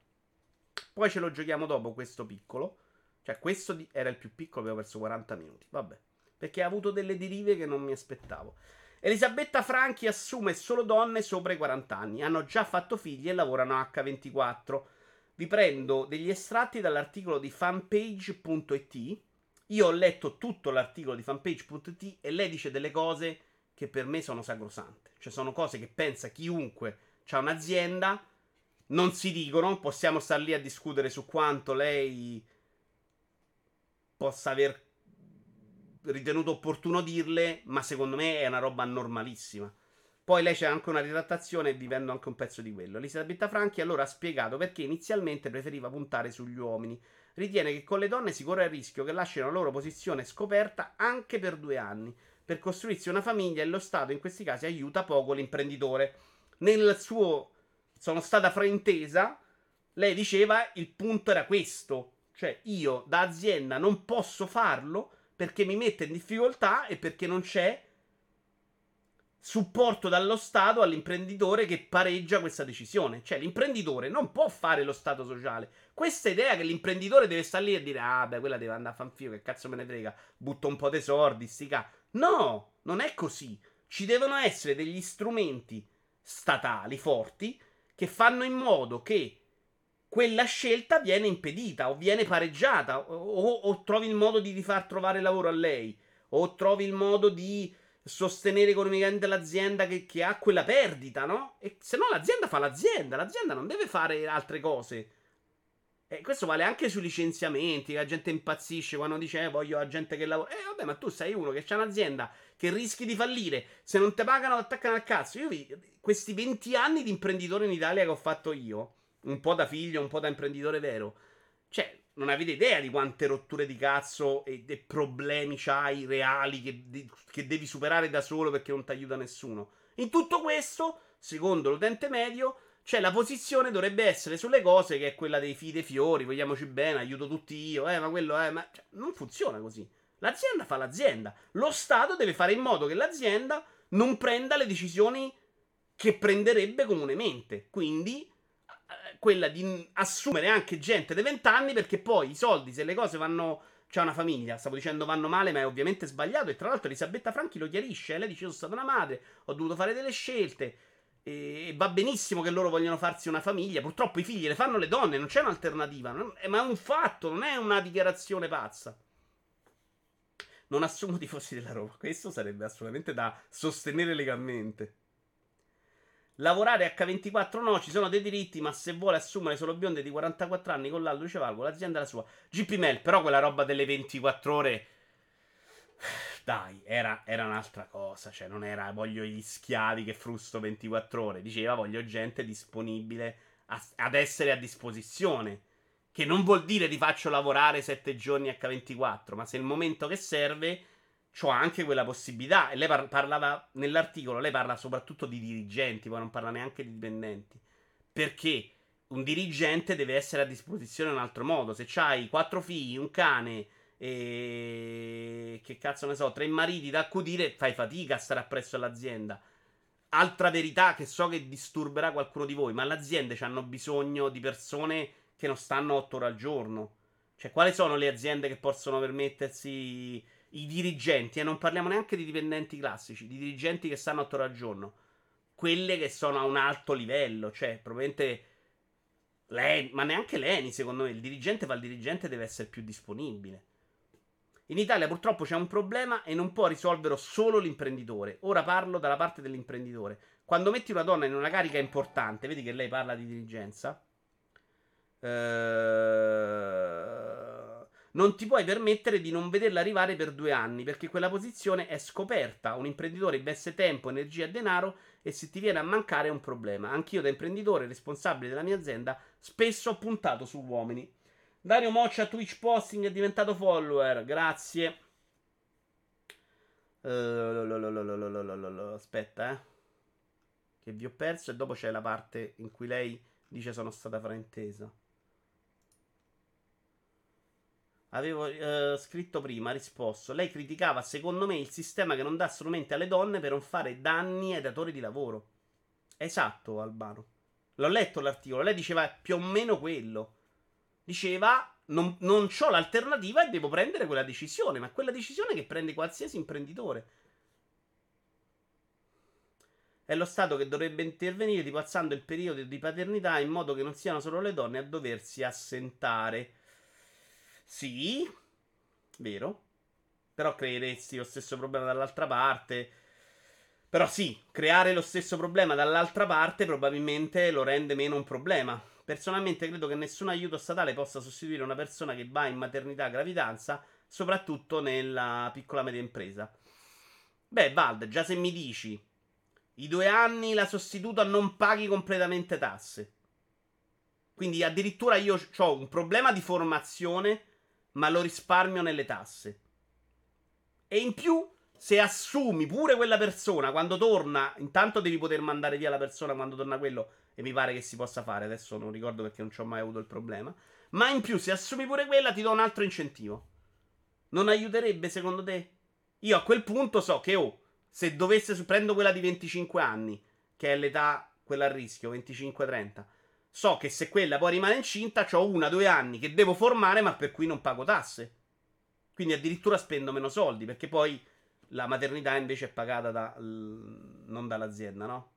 Speaker 1: Poi ce lo giochiamo dopo questo piccolo. Cioè, questo di- era il più piccolo, avevo perso 40 minuti. Vabbè. Perché ha avuto delle derive che non mi aspettavo. Elisabetta Franchi assume solo donne sopra i 40 anni. Hanno già fatto figli e lavorano a H24. Vi prendo degli estratti dall'articolo di fanpage.it. Io ho letto tutto l'articolo di fanpage.it e lei dice delle cose che per me sono sacrosante. Cioè sono cose che pensa chiunque ha un'azienda, non si dicono, possiamo star lì a discutere su quanto lei possa aver ritenuto opportuno dirle, ma secondo me è una roba normalissima. Poi lei c'è anche una ritrattazione vivendo anche un pezzo di quello. Elisabetta Franchi allora ha spiegato perché inizialmente preferiva puntare sugli uomini. Ritiene che con le donne si corre il rischio che lasciano la loro posizione scoperta anche per due anni per costruirsi una famiglia e lo Stato in questi casi aiuta poco l'imprenditore. Nel suo sono stata fraintesa, lei diceva il punto era questo, cioè io da azienda non posso farlo perché mi mette in difficoltà e perché non c'è supporto dallo Stato all'imprenditore che pareggia questa decisione. Cioè, l'imprenditore non può fare lo Stato sociale. Questa idea che l'imprenditore deve stare lì e dire: Ah, beh, quella deve andare a fanfio, che cazzo me ne frega, butto un po' di soldi, sti ca. No, non è così. Ci devono essere degli strumenti statali forti che fanno in modo che quella scelta viene impedita o viene pareggiata o, o, o trovi il modo di far trovare lavoro a lei o trovi il modo di sostenere economicamente l'azienda che, che, ha quella perdita, no? E se no l'azienda fa l'azienda, l'azienda non deve fare altre cose. E questo vale anche sui licenziamenti, la gente impazzisce quando dice eh, voglio la gente che lavora. Eh vabbè, ma tu sei uno che c'ha un'azienda che rischi di fallire, se non ti pagano attaccano al cazzo. Io vi, questi 20 anni di imprenditore in Italia che ho fatto io, un po' da figlio, un po' da imprenditore vero, cioè non avete idea di quante rotture di cazzo e, e problemi c'hai reali che, di, che, devi superare da solo perché non ti aiuta nessuno. In tutto questo, secondo l'utente medio, c'è la posizione dovrebbe essere sulle cose che è quella dei fide fiori, vogliamoci bene, aiuto tutti io, eh, ma quello è, ma cioè, non funziona così. L'azienda fa l'azienda. Lo Stato deve fare in modo che l'azienda non prenda le decisioni che prenderebbe comunemente. Quindi quella di assumere anche gente dei 20 anni perché poi i soldi, se le cose vanno... C'è una famiglia, stavo dicendo vanno male, ma è ovviamente sbagliato. E tra l'altro Elisabetta Franchi lo chiarisce. Lei dice: Sono stata una madre, ho dovuto fare delle scelte. E va benissimo che loro vogliono farsi una famiglia. Purtroppo i figli le fanno le donne, non c'è un'alternativa. Ma è un fatto, non è una dichiarazione pazza. Non assumo <laughs> tifosi della Roma. Questo sarebbe assolutamente da sostenere legalmente. Lavorare H24 no, ci sono dei diritti, ma se vuole assumere solo bionde di 44 anni con l'altro dice Valgo, l'azienda è la sua. GP Mel, però quella roba delle 24 ore... Dai, era, era, un'altra cosa, cioè non era voglio gli schiavi che frusto 24 ore, diceva voglio gente disponibile a, ad essere a disposizione, che non vuol dire ti faccio lavorare 7 giorni H24, ma se il momento che serve ho anche quella possibilità. E lei par- parlava nell'articolo, lei parla soprattutto di dirigenti, poi non parla neanche di dipendenti. Perché un dirigente deve essere a disposizione in un altro modo. Se hai quattro figli, un cane e che cazzo ne so, tre mariti da accudire, fai fatica a stare appresso all'azienda. Altra verità che so che disturberà qualcuno di voi, ma le aziende hanno bisogno di persone che non stanno otto ore al giorno. Cioè, quali sono le aziende che possono permettersi i dirigenti, e non parliamo neanche di dipendenti classici, di dirigenti che stanno 8 ore al giorno, quelle che sono a un alto livello, cioè probabilmente l'Eni, ma neanche l'Eni secondo me, il dirigente fa il dirigente deve essere più disponibile. In Italia purtroppo c'è un problema e non può risolverlo solo l'imprenditore. Ora parlo dalla parte dell'imprenditore. Quando metti una donna in una carica importante, vedi che lei parla di dirigenza. Ehm non ti puoi permettere di non vederla arrivare per due anni, perché quella posizione è scoperta. Un imprenditore investe tempo, energia e denaro e se ti viene a mancare è un problema. Anch'io da imprenditore responsabile della mia azienda spesso ho puntato su uomini. Dario Moccia Twitch Posting è diventato follower, grazie. Uh, aspetta, eh. Che vi ho perso e dopo c'è la parte in cui lei dice sono stata fraintesa. Avevo uh, scritto prima, risposto. Lei criticava, secondo me, il sistema che non dà strumenti alle donne per non fare danni ai datori di lavoro. Esatto, Albano. L'ho letto l'articolo. Lei diceva più o meno quello. Diceva, non, non ho l'alternativa e devo prendere quella decisione. Ma quella decisione che prende qualsiasi imprenditore. È lo Stato che dovrebbe intervenire dipazzando il periodo di paternità in modo che non siano solo le donne a doversi assentare. Sì, vero. Però creeresti lo stesso problema dall'altra parte. Però sì, creare lo stesso problema dall'altra parte probabilmente lo rende meno un problema. Personalmente credo che nessun aiuto statale possa sostituire una persona che va in maternità gravidanza, soprattutto nella piccola media impresa. Beh, Vald, già se mi dici i due anni la sostituta non paghi completamente tasse. Quindi addirittura io ho un problema di formazione ma lo risparmio nelle tasse. E in più, se assumi pure quella persona quando torna, intanto devi poter mandare via la persona quando torna quello, e mi pare che si possa fare. Adesso non ricordo perché non ci ho mai avuto il problema. Ma in più, se assumi pure quella, ti do un altro incentivo. Non aiuterebbe secondo te? Io a quel punto so che, oh, se dovesse prendo quella di 25 anni, che è l'età, quella a rischio, 25-30 so che se quella poi rimane incinta, ho una, due anni che devo formare, ma per cui non pago tasse. Quindi addirittura spendo meno soldi, perché poi la maternità invece è pagata da, non dall'azienda, no?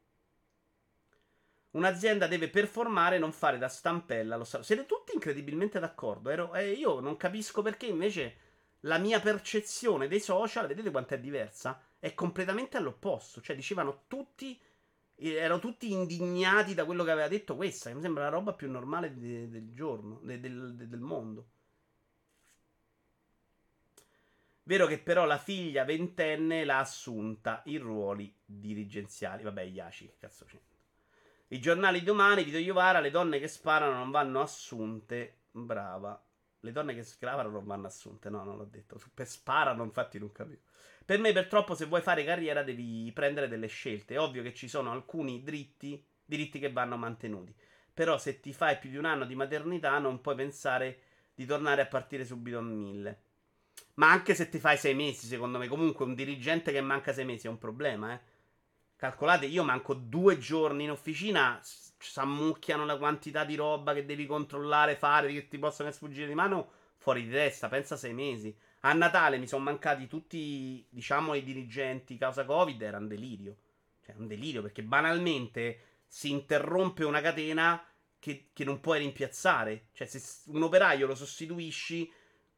Speaker 1: Un'azienda deve performare, non fare da stampella. Lo sa- Siete tutti incredibilmente d'accordo. Ero, eh, io non capisco perché invece la mia percezione dei social, vedete quanto è diversa? È completamente all'opposto. Cioè, dicevano tutti erano tutti indignati da quello che aveva detto questa, che mi sembra la roba più normale de, del giorno, de, del, de, del mondo. Vero che però la figlia ventenne l'ha assunta in ruoli dirigenziali. Vabbè, Iaci, che cazzo c'è? I giornali domani, Vito Iovara, le donne che sparano non vanno assunte. Brava. Le donne che sgravano non vanno assunte. No, non l'ho detto. Per sparano, infatti, non capivo. Per me, per troppo, se vuoi fare carriera, devi prendere delle scelte. È ovvio che ci sono alcuni dritti, diritti che vanno mantenuti. Però, se ti fai più di un anno di maternità, non puoi pensare di tornare a partire subito a mille. Ma anche se ti fai sei mesi, secondo me, comunque un dirigente che manca sei mesi è un problema, eh. Calcolate, io manco due giorni in officina, s'ammucchiano la quantità di roba che devi controllare, fare, che ti possono sfuggire di mano, fuori di testa, pensa sei mesi. A Natale mi sono mancati tutti, diciamo, i dirigenti causa Covid, era un delirio. Cioè, un delirio, perché banalmente si interrompe una catena che, che non puoi rimpiazzare. Cioè, se un operaio lo sostituisci,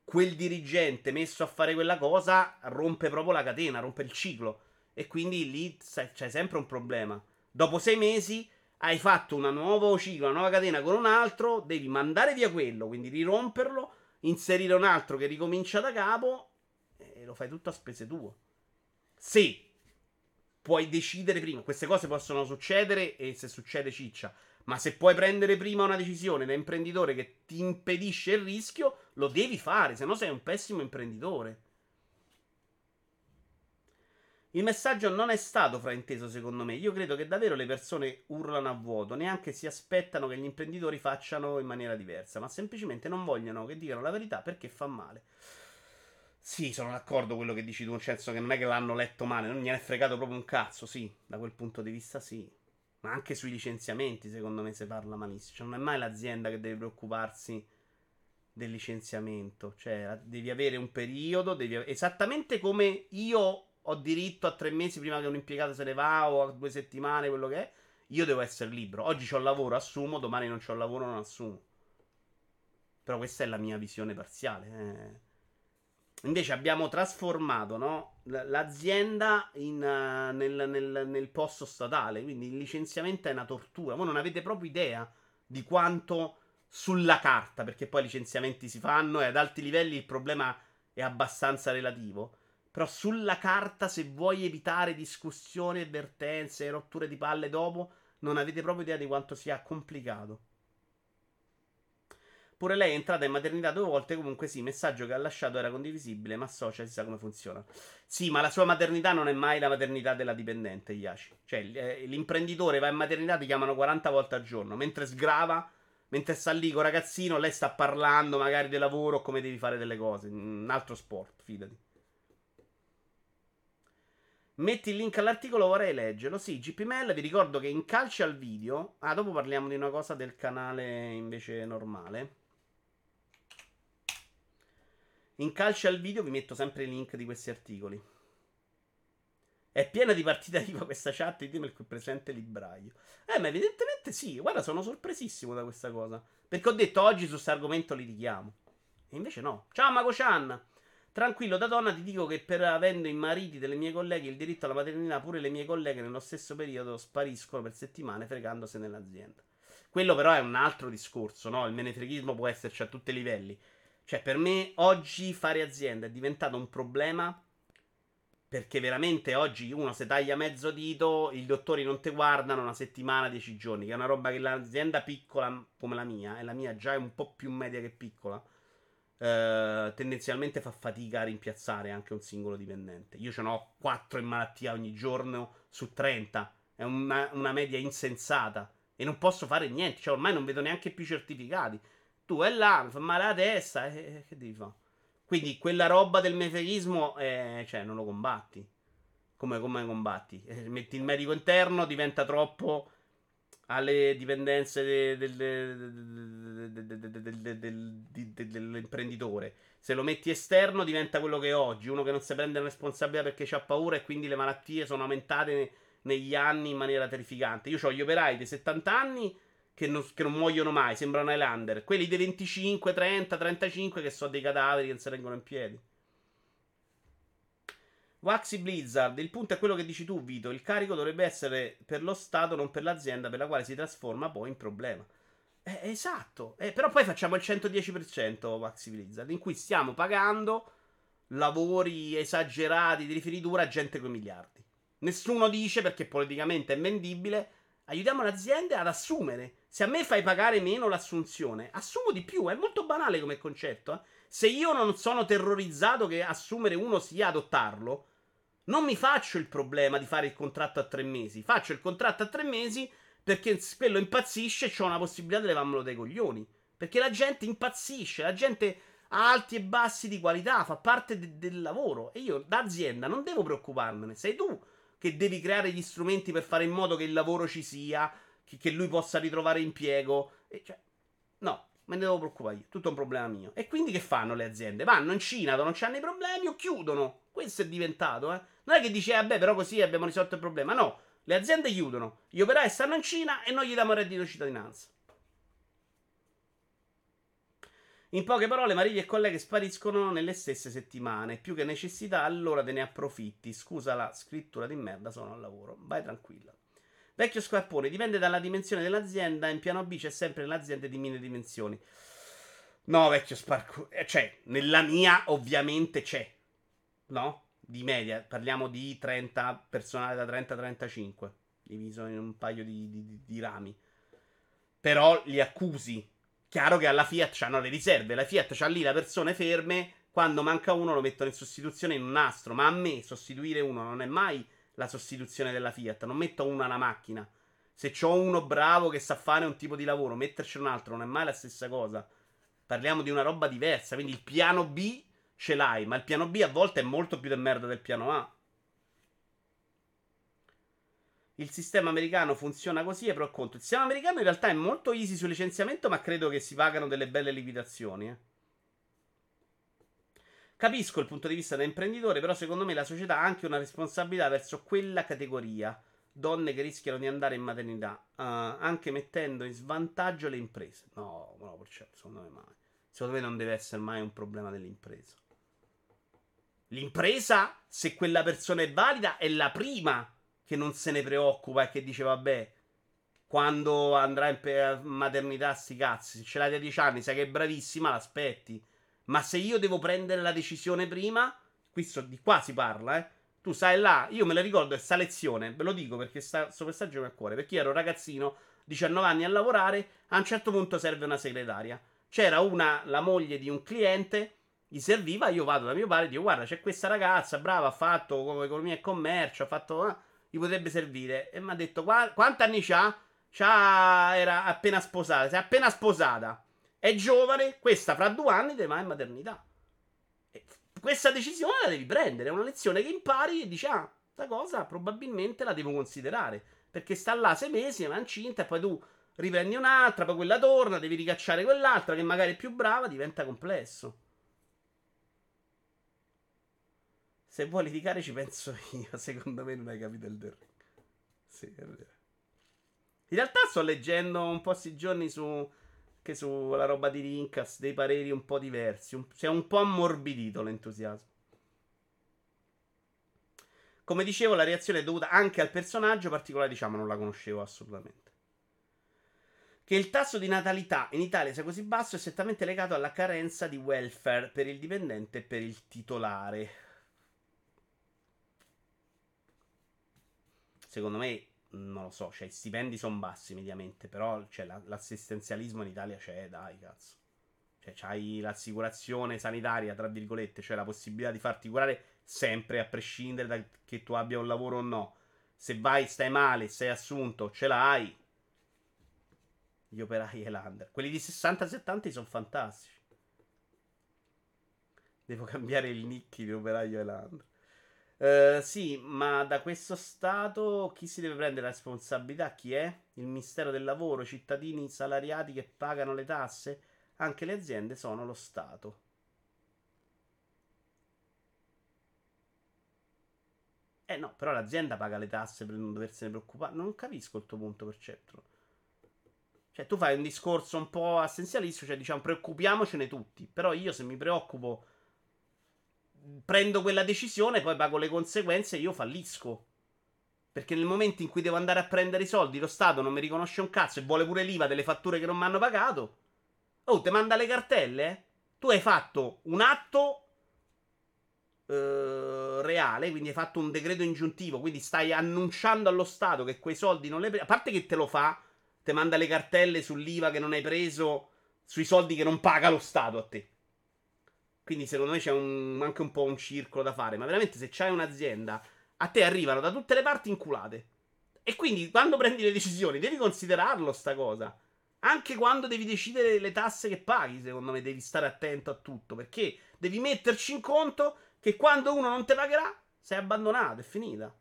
Speaker 1: quel dirigente messo a fare quella cosa rompe proprio la catena, rompe il ciclo. E quindi lì c'è sempre un problema. Dopo sei mesi hai fatto una nuova ciclo, una nuova catena con un altro, devi mandare via quello, quindi riromperlo, inserire un altro che ricomincia da capo e lo fai tutto a spese tue. Sì, puoi decidere prima, queste cose possono succedere e se succede ciccia, ma se puoi prendere prima una decisione da imprenditore che ti impedisce il rischio, lo devi fare, se no sei un pessimo imprenditore. Il messaggio non è stato frainteso, secondo me. Io credo che davvero le persone urlano a vuoto, neanche si aspettano che gli imprenditori facciano in maniera diversa, ma semplicemente non vogliono che dicano la verità perché fa male. Sì, sono d'accordo con quello che dici tu, nel senso che non è che l'hanno letto male, non gliene è fregato proprio un cazzo, sì, da quel punto di vista sì. Ma anche sui licenziamenti, secondo me, si parla malissimo. Cioè, non è mai l'azienda che deve preoccuparsi del licenziamento. Cioè, devi avere un periodo, devi... esattamente come io ho diritto a tre mesi prima che un impiegato se ne va o a due settimane, quello che è. Io devo essere libero. Oggi ho lavoro, assumo, domani non ho lavoro, non assumo. Però questa è la mia visione parziale. Eh. Invece abbiamo trasformato no, l'azienda in, uh, nel, nel, nel, posto statale. Quindi il licenziamento è una tortura. Voi non avete proprio idea di quanto sulla carta, perché poi i licenziamenti si fanno e ad alti livelli il problema è abbastanza relativo. Però sulla carta, se vuoi evitare discussioni, avvertenze e rotture di palle dopo, non avete proprio idea di quanto sia complicato. Pure lei è entrata in maternità due volte. Comunque, sì, il messaggio che ha lasciato era condivisibile. Ma social si sa come funziona. Sì, ma la sua maternità non è mai la maternità della dipendente, Iaci. Cioè, eh, l'imprenditore va in maternità, ti chiamano 40 volte al giorno. Mentre sgrava, mentre sta lì con ragazzino, lei sta parlando magari del lavoro o come devi fare delle cose. Un altro sport, fidati. Metti il link all'articolo, vorrei leggerlo. Sì, GPML, vi ricordo che in calci al video. Ah, dopo parliamo di una cosa del canale invece normale. In calci al video vi metto sempre i link di questi articoli. È piena di partita <laughs> IVA questa chat di il presente libraio. Eh, ma evidentemente sì. Guarda, sono sorpresissimo da questa cosa. Perché ho detto oggi su questo argomento li richiamo. E invece no. Ciao Mago-chan! Tranquillo, da donna ti dico che per avendo i mariti delle mie colleghe il diritto alla maternità, pure le mie colleghe nello stesso periodo spariscono per settimane fregandose nell'azienda. Quello però è un altro discorso, no? Il menefreghismo può esserci a tutti i livelli. Cioè, per me oggi fare azienda è diventato un problema perché veramente oggi uno se taglia mezzo dito, i dottori non ti guardano una settimana, dieci giorni, che è una roba che l'azienda piccola come la mia, e la mia già è un po' più media che piccola, eh, tendenzialmente fa fatica a rimpiazzare anche un singolo dipendente. Io ce n'ho 4 in malattia ogni giorno su 30. È una, una media insensata. E non posso fare niente. Cioè, ormai non vedo neanche più certificati. Tu è là, mi fa male la testa. E, che devi fare? Quindi quella roba del mefeghismo, eh, cioè, non lo combatti. Come, come combatti? Eh, metti il medico interno, diventa troppo alle dipendenze dell'imprenditore. Se lo metti esterno diventa quello che è oggi, uno che non si prende responsabilità perché ha paura e quindi le malattie sono aumentate negli anni in maniera terrificante. Io ho gli operai di 70 anni che non, che non muoiono mai, sembrano Highlander. Quelli dei 25, 30, 35 che sono dei cadaveri che non si rengono in piedi. Waxy Blizzard, il punto è quello che dici tu, Vito. Il carico dovrebbe essere per lo Stato, non per l'azienda, per la quale si trasforma poi in problema. Eh, esatto, eh, però poi facciamo il 110% Waxy Blizzard, in cui stiamo pagando lavori esagerati di rifinitura a gente con miliardi. Nessuno dice perché politicamente è vendibile Aiutiamo le aziende ad assumere. Se a me fai pagare meno l'assunzione, assumo di più. È molto banale come concetto. Eh? Se io non sono terrorizzato che assumere uno sia adottarlo, non mi faccio il problema di fare il contratto a tre mesi. Faccio il contratto a tre mesi perché quello impazzisce e ho una possibilità di levarmelo dai coglioni. Perché la gente impazzisce, la gente ha alti e bassi di qualità, fa parte de- del lavoro. E io, da azienda, non devo preoccuparmene. Sei tu che devi creare gli strumenti per fare in modo che il lavoro ci sia, che, che lui possa ritrovare impiego. E cioè, me ne devo preoccupare io. Tutto un problema mio. E quindi che fanno le aziende? Vanno in Cina dove non c'hanno i problemi o chiudono. Questo è diventato, eh. Non è che dice, vabbè, però così abbiamo risolto il problema. No, le aziende chiudono. Gli operai stanno in Cina e non gli diamo reddito cittadinanza. In poche parole, Mariglia e colleghi spariscono nelle stesse settimane. Più che necessità, allora te ne approfitti. Scusa la scrittura di merda, sono al lavoro. Vai tranquilla. Vecchio scarpone, dipende dalla dimensione dell'azienda. In piano B c'è sempre l'azienda di mine dimensioni. No, vecchio sparco. Eh, cioè, nella mia ovviamente c'è. No? Di media. Parliamo di 30 personale da 30 a 35. Diviso in un paio di, di, di rami. Però li accusi Chiaro che alla Fiat hanno le riserve, la Fiat c'ha lì le persone ferme, quando manca uno lo mettono in sostituzione in un nastro, ma a me sostituire uno non è mai la sostituzione della Fiat, non metto uno alla macchina. Se ho uno bravo che sa fare un tipo di lavoro, metterci un altro non è mai la stessa cosa. Parliamo di una roba diversa, quindi il piano B ce l'hai, ma il piano B a volte è molto più del merda del piano A. Il sistema americano funziona così e pro conto. Il sistema americano in realtà è molto easy sul licenziamento, ma credo che si pagano delle belle liquidazioni. Eh. Capisco il punto di vista da imprenditore, però secondo me la società ha anche una responsabilità verso quella categoria. Donne che rischiano di andare in maternità, uh, anche mettendo in svantaggio le imprese. No, no, certo, secondo me mai. Secondo me non deve essere mai un problema dell'impresa. L'impresa, se quella persona è valida, è la prima che non se ne preoccupa e che dice vabbè, quando andrà in maternità sti cazzi, se ce l'hai da 10 anni, sai che è bravissima, l'aspetti. Ma se io devo prendere la decisione prima, qui so, di qua si parla, eh. Tu sai là, io me la ricordo questa lezione, ve lo dico perché sta, questo messaggio mi a cuore, perché io ero ragazzino, 19 anni a lavorare, a un certo punto serve una segretaria. C'era una, la moglie di un cliente, gli serviva, io vado da mio padre e dico guarda c'è questa ragazza, brava, ha fatto economia e commercio, ha fatto... Eh, gli potrebbe servire. E mi ha detto: Qua, Quanti anni c'ha? C'ha. Era appena sposata. Si è appena sposata. È giovane. Questa fra due anni te va in maternità. E questa decisione la devi prendere. È una lezione che impari e dici: Ah, questa cosa probabilmente la devo considerare. Perché sta là sei mesi, ma incinta, e poi tu riprendi un'altra, poi quella torna, devi ricacciare quell'altra che magari è più brava, diventa complesso. Se vuoi litigare ci penso io. <laughs> Secondo me non hai capito il The Sì, è vero. In realtà sto leggendo un po' questi giorni su che sulla roba di Rincas dei pareri un po' diversi. Un, si è un po' ammorbidito l'entusiasmo. Come dicevo, la reazione è dovuta anche al personaggio particolare, diciamo, non la conoscevo assolutamente. Che il tasso di natalità in Italia sia così basso è strettamente legato alla carenza di welfare per il dipendente e per il titolare. secondo me, non lo so, cioè i stipendi sono bassi mediamente, però cioè, la, l'assistenzialismo in Italia c'è, dai, cazzo. Cioè, c'hai l'assicurazione sanitaria, tra virgolette, cioè la possibilità di farti curare sempre, a prescindere da che tu abbia un lavoro o no. Se vai, stai male, sei assunto, ce l'hai. Gli operai e l'under. Quelli di 60-70 sono fantastici. Devo <laughs> cambiare il nick di operaio e l'under. Uh, sì, ma da questo Stato chi si deve prendere la responsabilità? Chi è? Il Ministero del Lavoro, cittadini salariati che pagano le tasse? Anche le aziende sono lo Stato. Eh no, però l'azienda paga le tasse per non doversene preoccupare. Non capisco il tuo punto percepto. Cioè, tu fai un discorso un po' assistenzialistico, cioè diciamo preoccupiamocene tutti. Però io se mi preoccupo prendo quella decisione, poi pago le conseguenze e io fallisco. Perché nel momento in cui devo andare a prendere i soldi, lo Stato non mi riconosce un cazzo e vuole pure l'IVA delle fatture che non mi hanno pagato. Oh, te manda le cartelle? Tu hai fatto un atto eh, reale, quindi hai fatto un decreto ingiuntivo, quindi stai annunciando allo Stato che quei soldi non hai presi, a parte che te lo fa, te manda le cartelle sull'IVA che non hai preso, sui soldi che non paga lo Stato a te. Quindi secondo me c'è un, anche un po' un circolo da fare, ma veramente se c'hai un'azienda, a te arrivano da tutte le parti inculate. E quindi quando prendi le decisioni devi considerarlo sta cosa. Anche quando devi decidere le tasse che paghi, secondo me devi stare attento a tutto, perché devi metterci in conto che quando uno non te pagherà, sei abbandonato, è finita.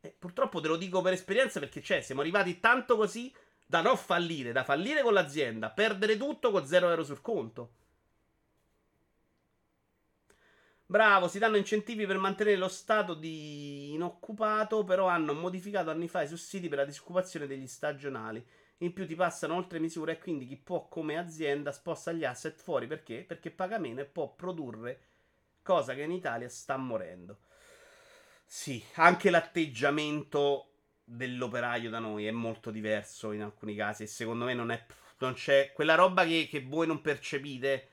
Speaker 1: E purtroppo te lo dico per esperienza perché cioè, siamo arrivati tanto così da non fallire, da fallire con l'azienda, perdere tutto con 0 euro sul conto. Bravo, si danno incentivi per mantenere lo stato di inoccupato, però hanno modificato anni fa i sussidi per la disoccupazione degli stagionali. In più ti passano oltre misure e quindi chi può come azienda sposta gli asset fuori perché? Perché paga meno e può produrre cosa che in Italia sta morendo. Sì, anche l'atteggiamento dell'operaio da noi è molto diverso in alcuni casi e secondo me non, è, non c'è quella roba che, che voi non percepite,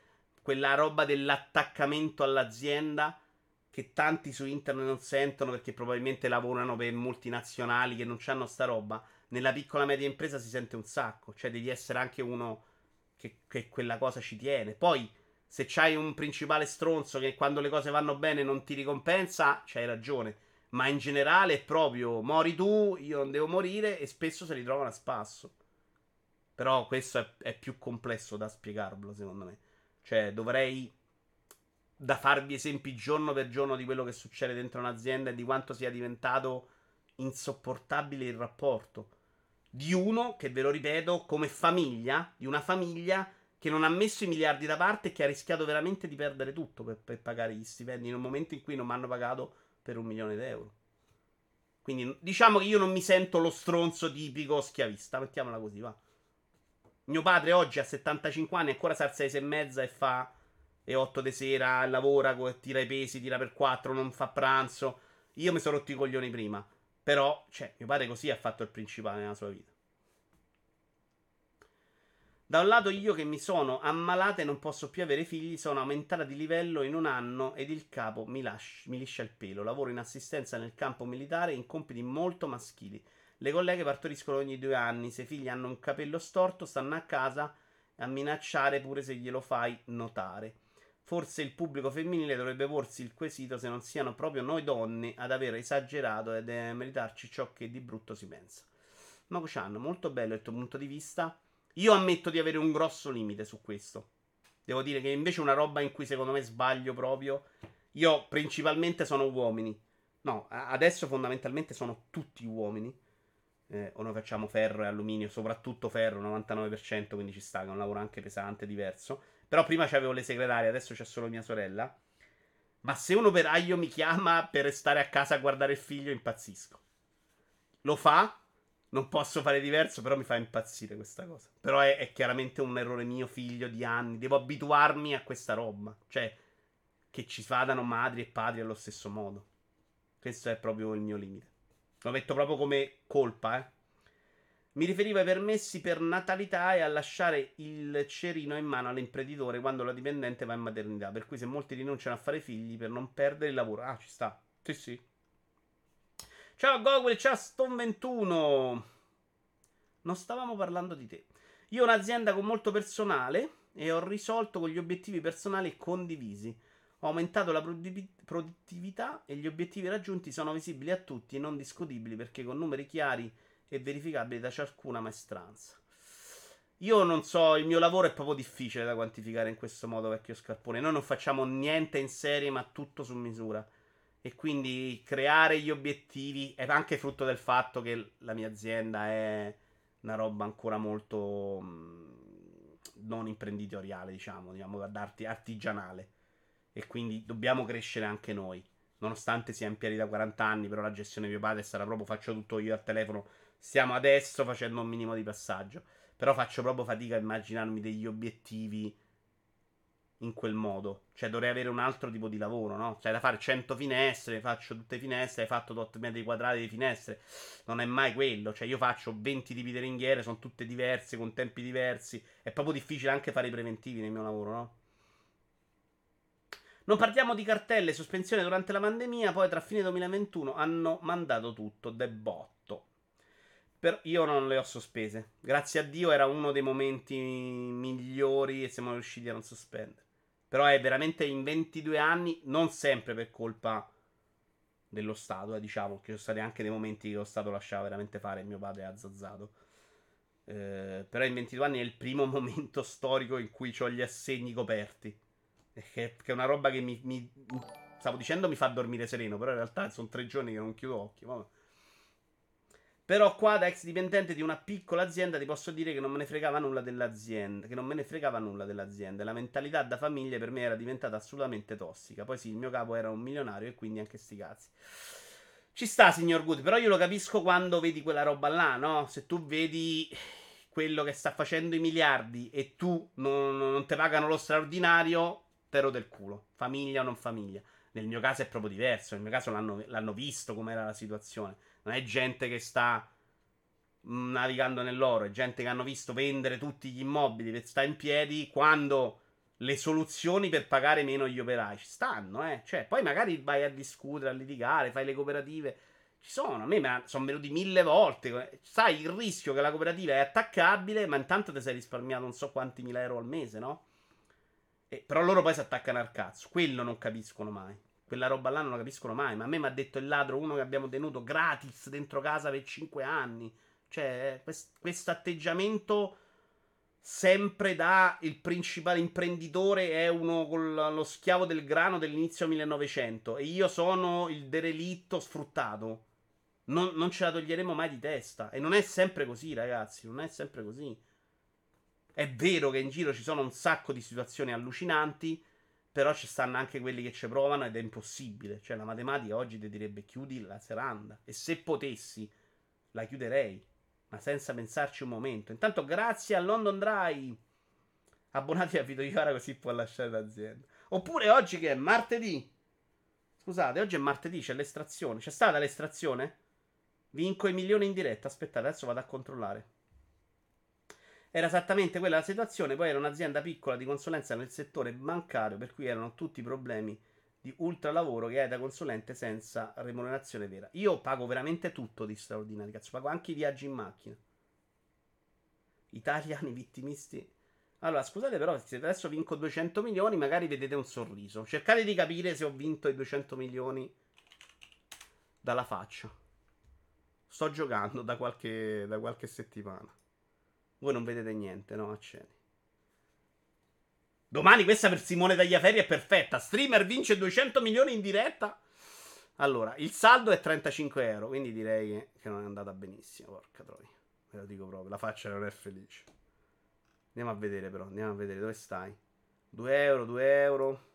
Speaker 1: quella roba dell'attaccamento all'azienda che tanti su internet non sentono perché probabilmente lavorano per multinazionali che non hanno sta roba. Nella piccola media impresa si sente un sacco, cioè devi essere anche uno che, che quella cosa ci tiene. Poi se c'hai un principale stronzo che quando le cose vanno bene non ti ricompensa, c'hai ragione. Ma in generale è proprio mori tu, io non devo morire e spesso se li trovano a spasso. Però questo è, è più complesso da spiegarlo, secondo me. Cioè, dovrei da farvi esempi giorno per giorno di quello che succede dentro un'azienda e di quanto sia diventato insopportabile il rapporto. Di uno, che ve lo ripeto, come famiglia, di una famiglia che non ha messo i miliardi da parte e che ha rischiato veramente di perdere tutto per, per pagare gli stipendi in un momento in cui non mi hanno pagato per un milione d'euro. Quindi diciamo che io non mi sento lo stronzo tipico schiavista, mettiamola così, va. Mio padre oggi ha 75 anni, ancora sa 6 e mezza e fa e 8 di sera, lavora, tira i pesi, tira per 4, non fa pranzo. Io mi sono rotto i coglioni prima. Però, cioè, mio padre così ha fatto il principale nella sua vita. Da un lato io che mi sono ammalata e non posso più avere figli, sono aumentata di livello in un anno ed il capo mi, lascia, mi liscia il pelo. Lavoro in assistenza nel campo militare in compiti molto maschili. Le colleghe partoriscono ogni due anni, se i figli hanno un capello storto stanno a casa a minacciare pure se glielo fai notare. Forse il pubblico femminile dovrebbe porsi il quesito se non siano proprio noi donne ad aver esagerato ed a meritarci ciò che di brutto si pensa. Ma Cociano, molto bello il tuo punto di vista. Io ammetto di avere un grosso limite su questo. Devo dire che invece una roba in cui secondo me sbaglio proprio. Io principalmente sono uomini. No, adesso fondamentalmente sono tutti uomini. Eh, o noi facciamo ferro e alluminio, soprattutto ferro, 99%, quindi ci sta, che è un lavoro anche pesante, diverso. Però prima c'avevo le segretarie, adesso c'è solo mia sorella. Ma se un operaio mi chiama per stare a casa a guardare il figlio, impazzisco. Lo fa, non posso fare diverso, però mi fa impazzire questa cosa. Però è, è, chiaramente un errore mio, figlio di anni. Devo abituarmi a questa roba. Cioè, che ci vadano madri e padri allo stesso modo. Questo è proprio il mio limite. L'ho detto proprio come colpa, eh. Mi riferivo ai permessi per natalità e a lasciare il cerino in mano all'imprenditore quando la dipendente va in maternità. Per cui se molti rinunciano a fare figli per non perdere il lavoro. Ah, ci sta. Sì, sì. Ciao Gogol, ciao Stone21. Non stavamo parlando di te. Io ho un'azienda con molto personale e ho risolto con gli obiettivi personali condivisi. Ho aumentato la produttività e gli obiettivi raggiunti sono visibili a tutti e non discutibili perché con numeri chiari e verificabili da ciascuna maestranza. Io non so, il mio lavoro è proprio difficile da quantificare in questo modo, vecchio scarpone. Noi non facciamo niente in serie, ma tutto su misura. E quindi creare gli obiettivi è anche frutto del fatto che la mia azienda è una roba ancora molto mm, non imprenditoriale, diciamo, diciamo ad arti, artigianale. E quindi dobbiamo crescere anche noi. Nonostante sia in piedi da 40 anni, però la gestione di mio padre sarà proprio faccio tutto io al telefono. Stiamo adesso facendo un minimo di passaggio. Però faccio proprio fatica a immaginarmi degli obiettivi in quel modo. Cioè, dovrei avere un altro tipo di lavoro, no? Cioè, da fare 100 finestre, faccio tutte finestre, hai fatto 8 metri quadrati di finestre. Non è mai quello. Cioè, io faccio 20 tipi di ringhiere, sono tutte diverse, con tempi diversi. È proprio difficile anche fare i preventivi nel mio lavoro, no? Non parliamo di cartelle, sospensione durante la pandemia, poi tra fine 2021 hanno mandato tutto, debotto. Però io non le ho sospese. Grazie a Dio era uno dei momenti migliori e siamo riusciti a non sospendere. Però è veramente in 22 anni, non sempre per colpa dello Stato, eh, diciamo, che sono stati anche dei momenti che lo Stato lasciava veramente fare, mio padre è azzazzato. Eh, però in 22 anni è il primo <laughs> momento storico in cui ho gli assegni coperti. Che, che è una roba che mi, mi, Stavo dicendo mi fa dormire sereno, però in realtà sono tre giorni che non chiudo occhio. Vabbè. Però qua da ex dipendente di una piccola azienda ti posso dire che non me ne fregava nulla dell'azienda. Che non me ne fregava nulla dell'azienda. La mentalità da famiglia per me era diventata assolutamente tossica. Poi sì, il mio capo era un milionario e quindi anche sti cazzi. Ci sta, signor Good, però io lo capisco quando vedi quella roba là, no? Se tu vedi quello che sta facendo i miliardi e tu non, non ti pagano lo straordinario, lo del culo. Famiglia o non famiglia. Nel mio caso è proprio diverso. Nel mio caso l'hanno, l'hanno visto com'era la situazione. Non è gente che sta navigando nell'oro, è gente che hanno visto vendere tutti gli immobili per stare in piedi quando le soluzioni per pagare meno gli operai ci stanno, eh. Cioè, poi magari vai a discutere, a litigare, fai le cooperative. Ci sono, a me sono venuti mille volte. Sai il rischio che la cooperativa è attaccabile, ma intanto ti sei risparmiato non so quanti mila euro al mese, no? E, però loro poi si attaccano al cazzo. Quello non capiscono mai. Quella roba là non la capiscono mai. Ma a me mi ha detto il ladro, uno che abbiamo tenuto gratis dentro casa per 5 anni. Cioè, questo atteggiamento sempre da il principale imprenditore è uno con lo schiavo del grano dell'inizio 1900 e io sono il derelitto sfruttato. Non, non ce la toglieremo mai di testa. E non è sempre così, ragazzi. Non è sempre così. È vero che in giro ci sono un sacco di situazioni allucinanti. Però ci stanno anche quelli che ci provano ed è impossibile. Cioè, la matematica oggi ti direbbe chiudi la seranda. E se potessi, la chiuderei. Ma senza pensarci un momento. Intanto, grazie a London Dry. Abbonati a Vito Iara così può lasciare l'azienda. Oppure oggi che è martedì. Scusate, oggi è martedì, c'è l'estrazione. C'è stata l'estrazione? Vinco i milioni in diretta. Aspettate, adesso vado a controllare. Era esattamente quella la situazione, poi era un'azienda piccola di consulenza nel settore bancario, per cui erano tutti problemi di ultra lavoro che hai da consulente senza remunerazione vera. Io pago veramente tutto di straordinario, cazzo, pago anche i viaggi in macchina. Italiani vittimisti. Allora, scusate però, se adesso vinco 200 milioni, magari vedete un sorriso. Cercate di capire se ho vinto i 200 milioni dalla faccia. Sto giocando da qualche, da qualche settimana. Voi non vedete niente, no? Accedi. Domani questa per Simone Tagliaferri è perfetta. Streamer vince 200 milioni in diretta. Allora, il saldo è 35 euro, quindi direi che non è andata benissimo. Porca troia. Ve lo dico proprio, la faccia non è felice. Andiamo a vedere però, andiamo a vedere dove stai. 2 euro, 2 euro.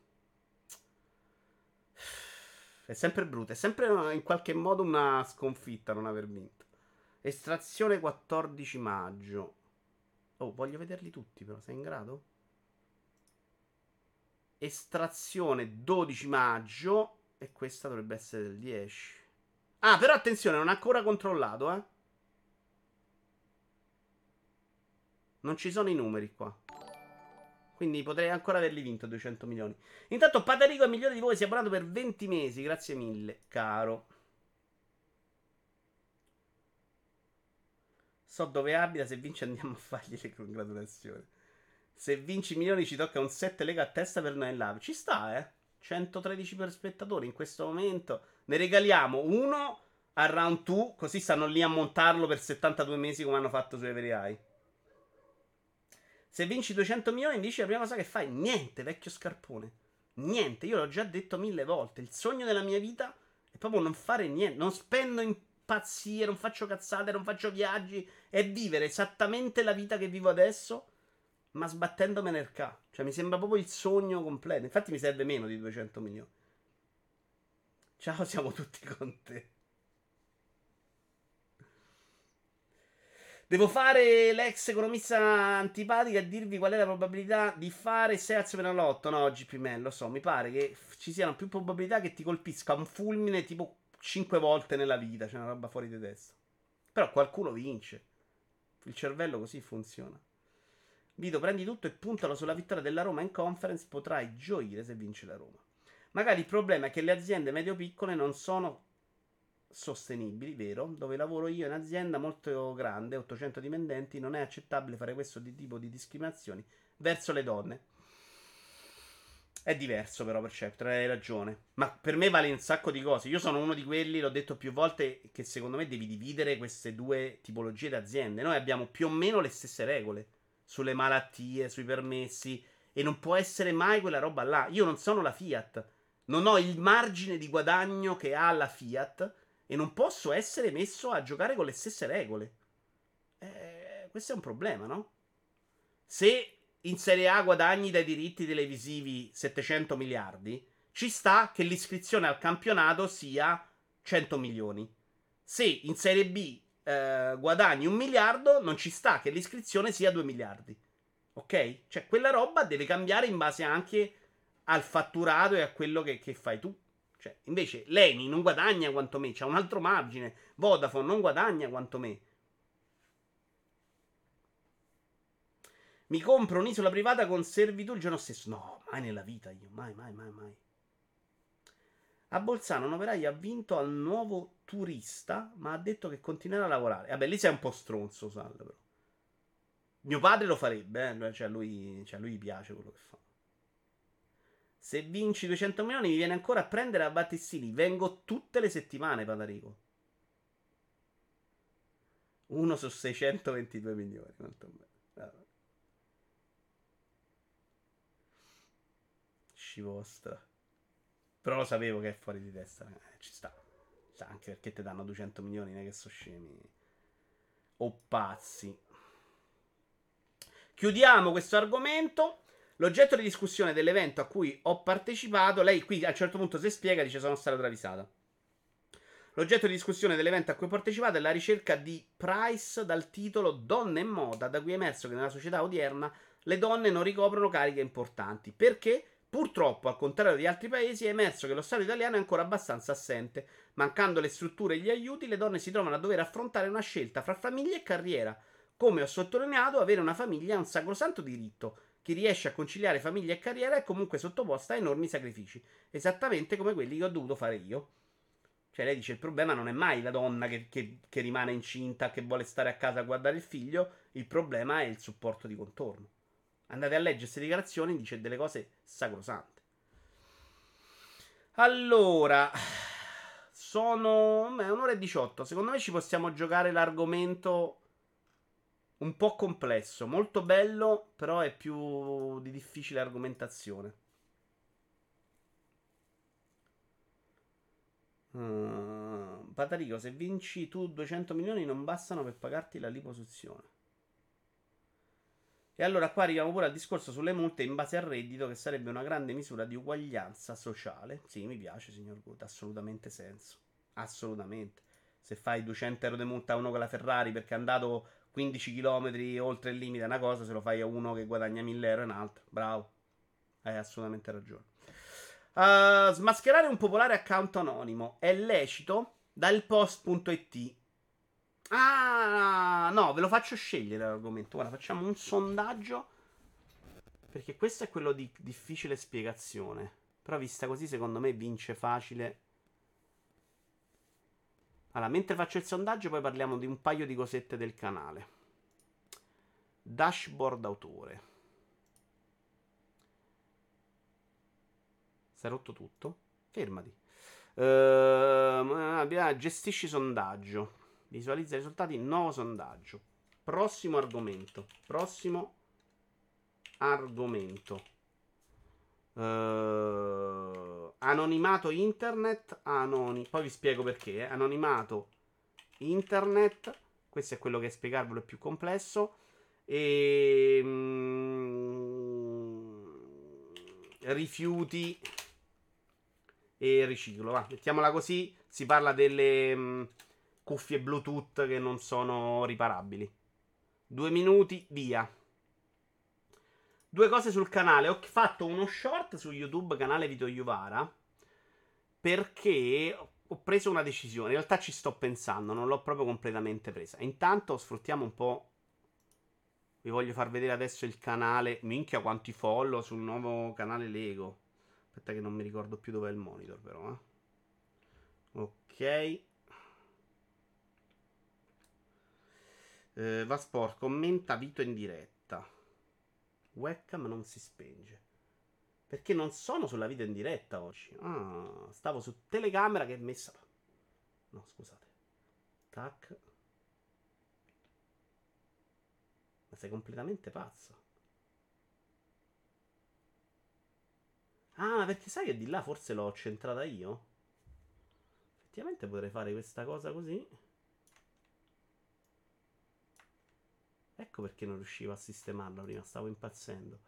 Speaker 1: È sempre brutto, è sempre in qualche modo una sconfitta non aver vinto. Estrazione 14 maggio. Oh, voglio vederli tutti, però. Sei in grado? Estrazione 12 maggio. E questa dovrebbe essere del 10. Ah, però attenzione, non ha ancora controllato, eh. Non ci sono i numeri qua. Quindi potrei ancora averli vinto 200 milioni. Intanto Patarico è migliore di voi, si è abbonato per 20 mesi. Grazie mille, caro. So dove abita, se vince andiamo a fargli le congratulazioni. Se vinci milioni ci tocca un 7 lega a testa per noi in live. Ci sta, eh. 113 per spettatori in questo momento. Ne regaliamo uno a round 2, così stanno lì a montarlo per 72 mesi come hanno fatto su Every. Se vinci 200 milioni dici la prima cosa che fai, niente, vecchio scarpone. Niente, io l'ho già detto mille volte. Il sogno della mia vita è proprio non fare niente, non spendo in pazzie, non faccio cazzate, non faccio viaggi. È vivere esattamente la vita che vivo adesso, ma sbattendomi nel ca. Cioè, mi sembra proprio il sogno completo. Infatti, mi serve meno di 200 milioni. Ciao, siamo tutti con te. Devo fare l'ex economista antipatica e dirvi qual è la probabilità di fare 6 azioni per la lotto. No, oggi Pimello, lo so, mi pare che ci siano più probabilità che ti colpisca un fulmine tipo 5 volte nella vita, c'è una roba fuori di testa. Però qualcuno vince. Il cervello così funziona. Vito, prendi tutto e puntalo sulla vittoria della Roma in conference, potrai gioire se vince la Roma. Magari il problema è che le aziende medio-piccole non sono sostenibili, vero? Dove lavoro io in azienda molto grande, 800 dipendenti, non è accettabile fare questo tipo di discriminazioni verso le donne. È diverso però Perceptor, hai ragione. Ma per me vale un sacco di cose. Io sono uno di quelli, l'ho detto più volte, che secondo me devi dividere queste due tipologie di aziende. Noi abbiamo più o meno le stesse regole sulle malattie, sui permessi e non può essere mai quella roba là. Io non sono la Fiat. Non ho il margine di guadagno che ha la Fiat e non posso essere messo a giocare con le stesse regole. Eh, questo è un problema, no? Se in Serie A guadagni dai diritti televisivi 700 miliardi, ci sta che l'iscrizione al campionato sia 100 milioni. Se in Serie B eh, guadagni un miliardo, non ci sta che l'iscrizione sia 2 miliardi. Ok? Cioè, quella roba deve cambiare in base anche al fatturato e a quello che, che fai tu. Cioè, invece, Leni non guadagna quanto me, c'ha un altro margine. Vodafone non guadagna quanto me. Mi compro un'isola privata con servitù il giorno stesso. No, mai nella vita io. Mai, mai, mai, mai. A Bolzano un operaio ha vinto al nuovo turista, ma ha detto che continuerà a lavorare. Vabbè, lì sei un po' stronzo, Sal, però. Mio padre lo farebbe, eh? cioè, lui, cioè, lui piace quello che fa. Se vinci 200 milioni mi viene ancora a prendere a Battistini. Vengo tutte le settimane, Padarico. Uno su 622 milioni. Quanto bello. Sci vostra. Però lo sapevo che è fuori di testa. Eh, ci sta. sta. Anche perché ti danno 200 milioni, non che sono scemi. O pazzi. Chiudiamo questo argomento. L'oggetto di discussione dell'evento a cui ho partecipato, lei qui a un certo punto si spiega, dice sono stato travisata. L'oggetto di discussione dell'evento a cui ho partecipato è la ricerca di Price dal titolo Donne e moda, da cui è emerso che nella società odierna le donne non ricoprono cariche importanti. Perché? Purtroppo, al contrario di altri paesi, è emerso che lo Stato italiano è ancora abbastanza assente. Mancando le strutture e gli aiuti, le donne si trovano a dover affrontare una scelta fra famiglia e carriera. Come ho sottolineato, avere una famiglia è un sacrosanto diritto. Chi riesce a conciliare famiglia e carriera è comunque sottoposta a enormi sacrifici, esattamente come quelli che ho dovuto fare io. Cioè, lei dice: il problema non è mai la donna che, che, che rimane incinta, che vuole stare a casa a guardare il figlio, il problema è il supporto di contorno. Andate a leggere queste dichiarazioni, dice delle cose sacrosante. Allora, sono beh, un'ora e 18. Secondo me ci possiamo giocare l'argomento un po' complesso, molto bello, però è più di difficile argomentazione. Uh, Patarico, se vinci tu 200 milioni non bastano per pagarti la liposuzione. E allora qua arriviamo pure al discorso sulle multe in base al reddito, che sarebbe una grande misura di uguaglianza sociale. Sì, mi piace, signor Gut, assolutamente senso. Assolutamente. Se fai 200 euro di multa a uno con la Ferrari perché è andato 15 km oltre il limite è una cosa, se lo fai a uno che guadagna 1000 euro è un'altra. Bravo. Hai assolutamente ragione. Uh, smascherare un popolare account anonimo è lecito dal post.it Ah, no, ve lo faccio scegliere l'argomento. Guarda, facciamo un sondaggio. Perché questo è quello di difficile spiegazione. Però vista così, secondo me vince facile. Allora, mentre faccio il sondaggio, poi parliamo di un paio di cosette del canale. Dashboard autore. Si è rotto tutto? Fermati. Uh, gestisci sondaggio. Visualizza i risultati. Nuovo sondaggio. Prossimo argomento. Prossimo argomento. Uh, anonimato internet. Anoni- Poi vi spiego perché. Eh. Anonimato internet. Questo è quello che spiegarvelo è più complesso. E. Mm, rifiuti e riciclo. Va, mettiamola così. Si parla delle. Mm, cuffie Bluetooth che non sono riparabili. Due minuti, via. Due cose sul canale. Ho fatto uno short su YouTube, canale Vito Iuvara, perché ho preso una decisione. In realtà ci sto pensando, non l'ho proprio completamente presa. Intanto sfruttiamo un po'. Vi voglio far vedere adesso il canale. Minchia, quanti follow sul nuovo canale Lego. Aspetta che non mi ricordo più dove è il monitor però. Eh. Ok. Eh, Vasport commenta Vito in diretta. Webcam non si spenge. Perché non sono sulla video in diretta oggi. Ah, stavo su telecamera che è messa. No, scusate. Tac. Ma sei completamente pazzo. Ah, perché sai che di là forse l'ho centrata io? Effettivamente potrei fare questa cosa così. Ecco perché non riuscivo a sistemarla prima, stavo impazzendo.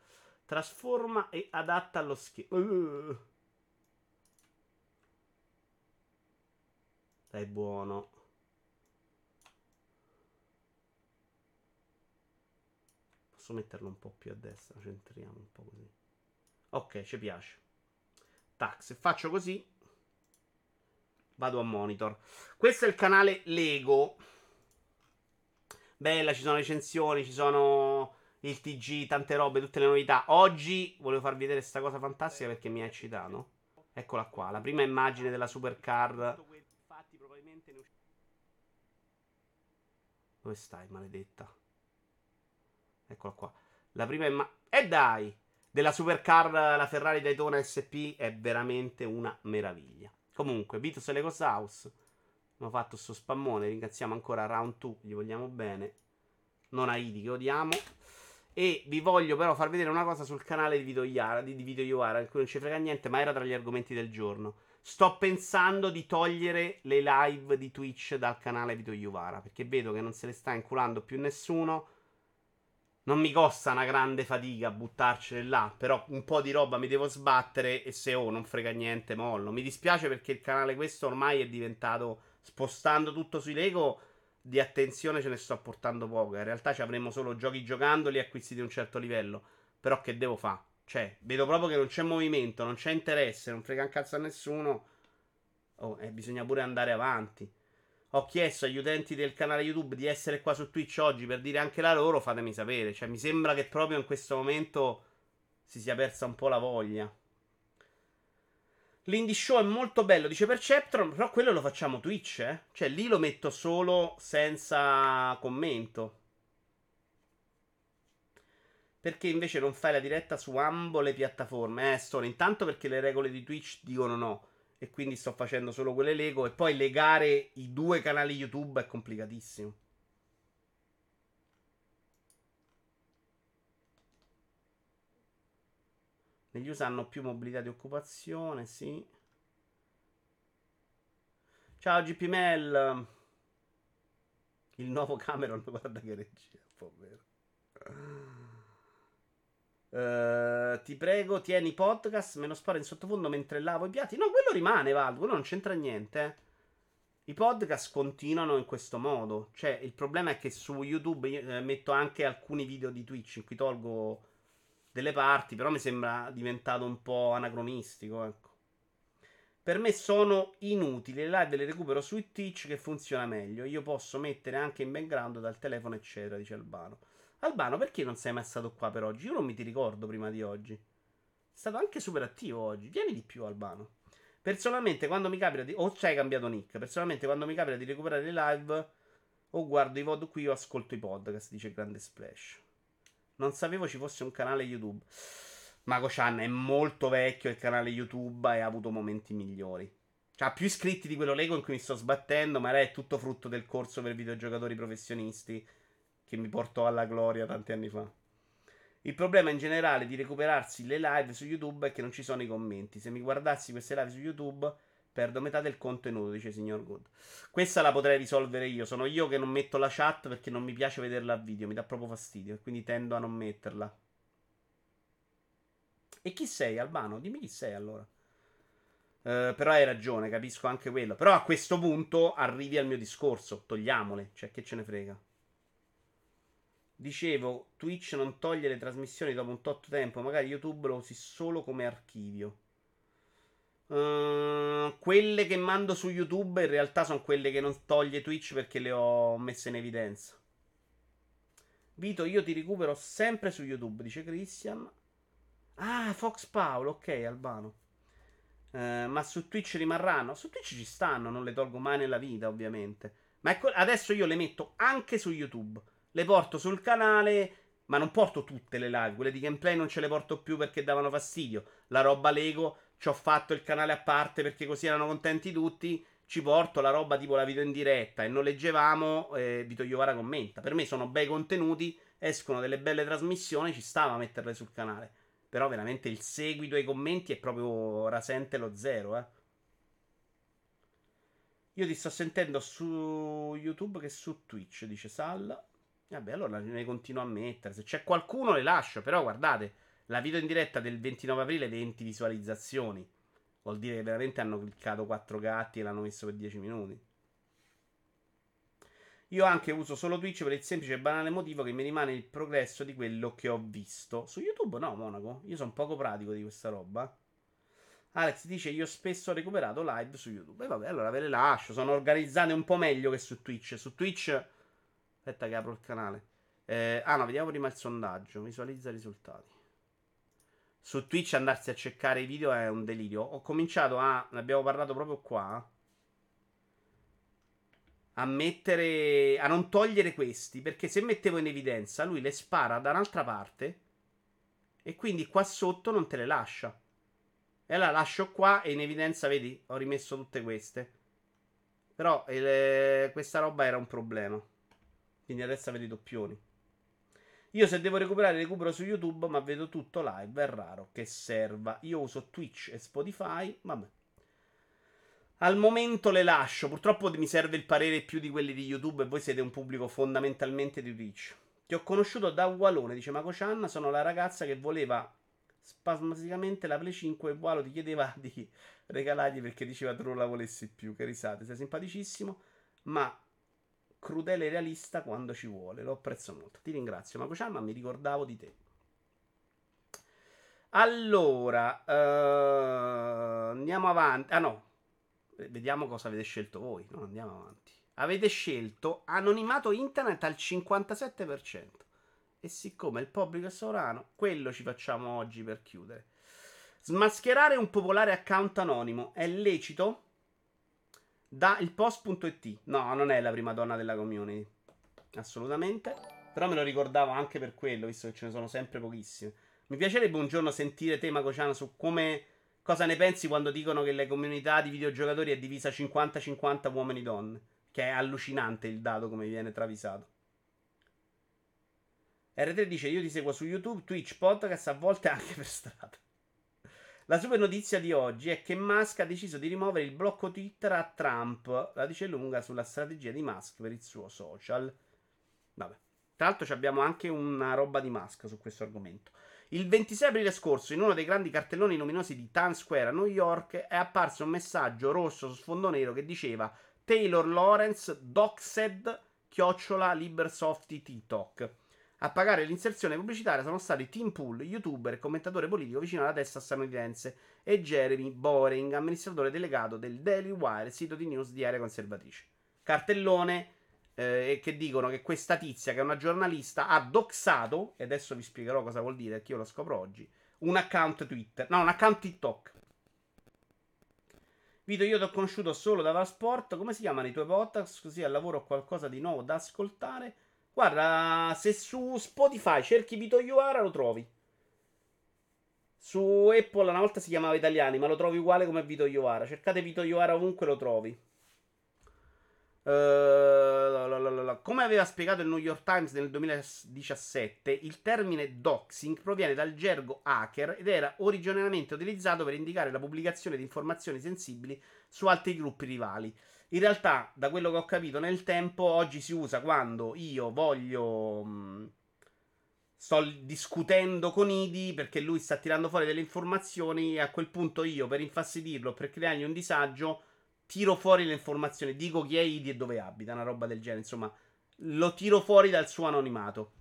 Speaker 1: Trasforma e adatta allo schermo. Uh. Dai, buono. Posso metterlo un po' più a destra, centriamo un po' così. Ok, ci piace. Tac, se faccio così, vado a monitor. Questo è il canale Lego. Bella, ci sono recensioni, ci sono il TG, tante robe, tutte le novità. Oggi volevo farvi vedere questa cosa fantastica perché mi ha eccitato. Eccola qua, la prima immagine della supercar. Dove stai, maledetta? Eccola qua. La prima immagine. E dai! della supercar la Ferrari Daytona SP è veramente una meraviglia. Comunque, Beatles e Legos House hanno fatto questo spammone. Ringraziamo ancora Round 2, gli vogliamo bene. Non a Idi che odiamo. E vi voglio però far vedere una cosa sul canale di Video Iara, di, di Video Iara, in cui non ci frega niente, ma era tra gli argomenti del giorno. Sto pensando di togliere le live di Twitch dal canale Video Iuvara, perché vedo che non se le sta inculando più nessuno non mi costa una grande fatica buttarcele là, però un po' di roba mi devo sbattere e se oh non frega niente mollo. Mi dispiace perché il canale questo ormai è diventato, spostando tutto sui Lego, di attenzione ce ne sto portando poco. In realtà ci avremo solo giochi giocandoli acquisti di un certo livello. Però che devo fare? Cioè, vedo proprio che non c'è movimento, non c'è interesse, non frega un cazzo a nessuno. Oh, e bisogna pure andare avanti ho chiesto agli utenti del canale YouTube di essere qua su Twitch oggi per dire anche la loro, fatemi sapere. Cioè, mi sembra che proprio in questo momento si sia persa un po' la voglia. L'indie show è molto bello, dice Perceptron, però quello lo facciamo Twitch, eh? Cioè, lì lo metto solo senza commento. Perché invece non fai la diretta su ambo le piattaforme? Eh, Stone, intanto perché le regole di Twitch dicono no e quindi sto facendo solo quelle Lego e poi legare i due canali YouTube è complicatissimo. Negli USA hanno più mobilità di occupazione, sì. Ciao GP Mel. Il nuovo Cameron, <laughs> guarda che regia, povero. Uh, ti prego, tieni podcast, me lo sparo in sottofondo mentre lavo i piatti. No, quello rimane, Val, quello non c'entra niente. Eh. I podcast continuano in questo modo. Cioè, il problema è che su YouTube eh, metto anche alcuni video di Twitch in cui tolgo delle parti, però mi sembra diventato un po' anacronistico, ecco. Per me sono inutili, le live le recupero su Twitch che funziona meglio. Io posso mettere anche in background dal telefono, eccetera, dice Albano. Albano, perché non sei mai stato qua per oggi? Io non mi ti ricordo prima di oggi. È stato anche super attivo oggi. Vieni di più, Albano. Personalmente, quando mi capita di. O oh, hai cambiato nick. Personalmente, quando mi capita di recuperare le live, o guardo i VOD qui o ascolto i podcast, dice Grande Splash. Non sapevo ci fosse un canale YouTube. Mago Chan è molto vecchio il canale YouTube e ha avuto momenti migliori. Ha più iscritti di quello Lego in cui mi sto sbattendo, ma è tutto frutto del corso per videogiocatori professionisti che mi portò alla gloria tanti anni fa. Il problema in generale di recuperarsi le live su YouTube è che non ci sono i commenti. Se mi guardassi queste live su YouTube, perdo metà del contenuto, dice signor Good. Questa la potrei risolvere io. Sono io che non metto la chat perché non mi piace vederla a video, mi dà proprio fastidio quindi tendo a non metterla. E chi sei, Albano? Dimmi chi sei allora. Uh, però hai ragione, capisco anche quello. Però a questo punto arrivi al mio discorso. Togliamole, cioè che ce ne frega. Dicevo, Twitch non toglie le trasmissioni dopo un tot tempo, magari YouTube lo usi solo come archivio. Uh, quelle che mando su YouTube in realtà sono quelle che non toglie Twitch perché le ho messe in evidenza. Vito, io ti recupero sempre su YouTube, dice Christian. Ah, Fox Paolo, ok, Albano. Uh, ma su Twitch rimarranno? Su Twitch ci stanno, non le tolgo mai nella vita, ovviamente. Ma ecco, adesso io le metto anche su YouTube. Le porto sul canale, ma non porto tutte le live. Quelle di gameplay non ce le porto più perché davano fastidio. La roba Lego, ci ho fatto il canale a parte perché così erano contenti tutti. Ci porto la roba tipo la video in diretta e non leggevamo. Eh, Vito Iovara commenta. Per me sono bei contenuti, escono delle belle trasmissioni, ci stava a metterle sul canale. Però veramente il seguito ai commenti è proprio rasente lo zero, eh. Io ti sto sentendo su YouTube che su Twitch, dice Sal. Vabbè, allora ne continuo a mettere. Se c'è qualcuno le lascio, però guardate, la video in diretta del 29 aprile 20 visualizzazioni. Vuol dire che veramente hanno cliccato 4 gatti e l'hanno messo per 10 minuti. Io anche uso solo Twitch per il semplice e banale motivo che mi rimane il progresso di quello che ho visto. Su YouTube no, Monaco. Io sono poco pratico di questa roba. Alex dice io spesso ho recuperato live su YouTube. E vabbè, allora ve le lascio. Sono organizzate un po' meglio che su Twitch. Su Twitch... Aspetta che apro il canale. Eh, ah no, vediamo prima il sondaggio. Visualizza i risultati. Su Twitch andarsi a cercare i video è un delirio. Ho cominciato a... Ne abbiamo parlato proprio qua a mettere a non togliere questi perché se mettevo in evidenza lui le spara da un'altra parte e quindi qua sotto non te le lascia. E la lascio qua e in evidenza vedi ho rimesso tutte queste. Però eh, questa roba era un problema. Quindi adesso vedi doppioni io se devo recuperare recupero su YouTube ma vedo tutto live è raro che serva io uso Twitch e Spotify vabbè al momento le lascio. Purtroppo mi serve il parere più di quelli di YouTube e voi siete un pubblico fondamentalmente di Twitch. Ti ho conosciuto da Ualone, dice Mako Chan. Sono la ragazza che voleva spasmodicamente la Play 5 e Walo ti chiedeva di regalargli perché diceva tu non la volessi più. Che risate, sei simpaticissimo, ma crudele e realista quando ci vuole. Lo apprezzo molto. Ti ringrazio, Mako Chan, ma mi ricordavo di te. Allora, uh, andiamo avanti. Ah no, Vediamo cosa avete scelto voi. No, andiamo avanti. Avete scelto anonimato internet al 57%. E siccome il pubblico è sovrano, quello ci facciamo oggi per chiudere. Smascherare un popolare account anonimo è lecito? Da il post.it. No, non è la prima donna della community. Assolutamente. Però me lo ricordavo anche per quello, visto che ce ne sono sempre pochissime. Mi piacerebbe un giorno sentire te, Macociano, su come Cosa ne pensi quando dicono che la comunità di videogiocatori è divisa 50-50 uomini e donne? Che è allucinante il dato come viene travisato. R3 dice: Io ti seguo su YouTube, Twitch, podcast, a volte anche per strada. La super notizia di oggi è che Musk ha deciso di rimuovere il blocco Twitter a Trump. La dice lunga sulla strategia di Musk per il suo social. Vabbè. Tra l'altro abbiamo anche una roba di Musk su questo argomento. Il 26 aprile scorso, in uno dei grandi cartelloni luminosi di Times Square a New York, è apparso un messaggio rosso su sfondo nero che diceva Taylor Lawrence doxed chiocciola Libersoft TikTok. A pagare l'inserzione pubblicitaria sono stati Tim Pool, youtuber e commentatore politico vicino alla destra statunitense, e Jeremy Boring, amministratore delegato del Daily Wire, sito di news di area conservatrice. Cartellone eh, che dicono che questa tizia, che è una giornalista, ha doxato, e adesso vi spiegherò cosa vuol dire, perché io lo scopro oggi, un account Twitter, no, un account TikTok. Vito, io ti ho conosciuto solo da Vasport, come si chiamano i tuoi podcast? Così al lavoro ho qualcosa di nuovo da ascoltare. Guarda, se su Spotify cerchi Vito Iuara lo trovi. Su Apple una volta si chiamava Italiani, ma lo trovi uguale come Vito Iovara. Cercate Vito Iovara ovunque lo trovi. Uh, come aveva spiegato il New York Times nel 2017, il termine doxing proviene dal gergo hacker ed era originariamente utilizzato per indicare la pubblicazione di informazioni sensibili su altri gruppi rivali. In realtà, da quello che ho capito nel tempo, oggi si usa quando io voglio. Mh, sto discutendo con Idi perché lui sta tirando fuori delle informazioni e a quel punto io, per infastidirlo, per creargli un disagio tiro fuori le informazioni, dico chi è Idi e dove abita, una roba del genere, insomma, lo tiro fuori dal suo anonimato.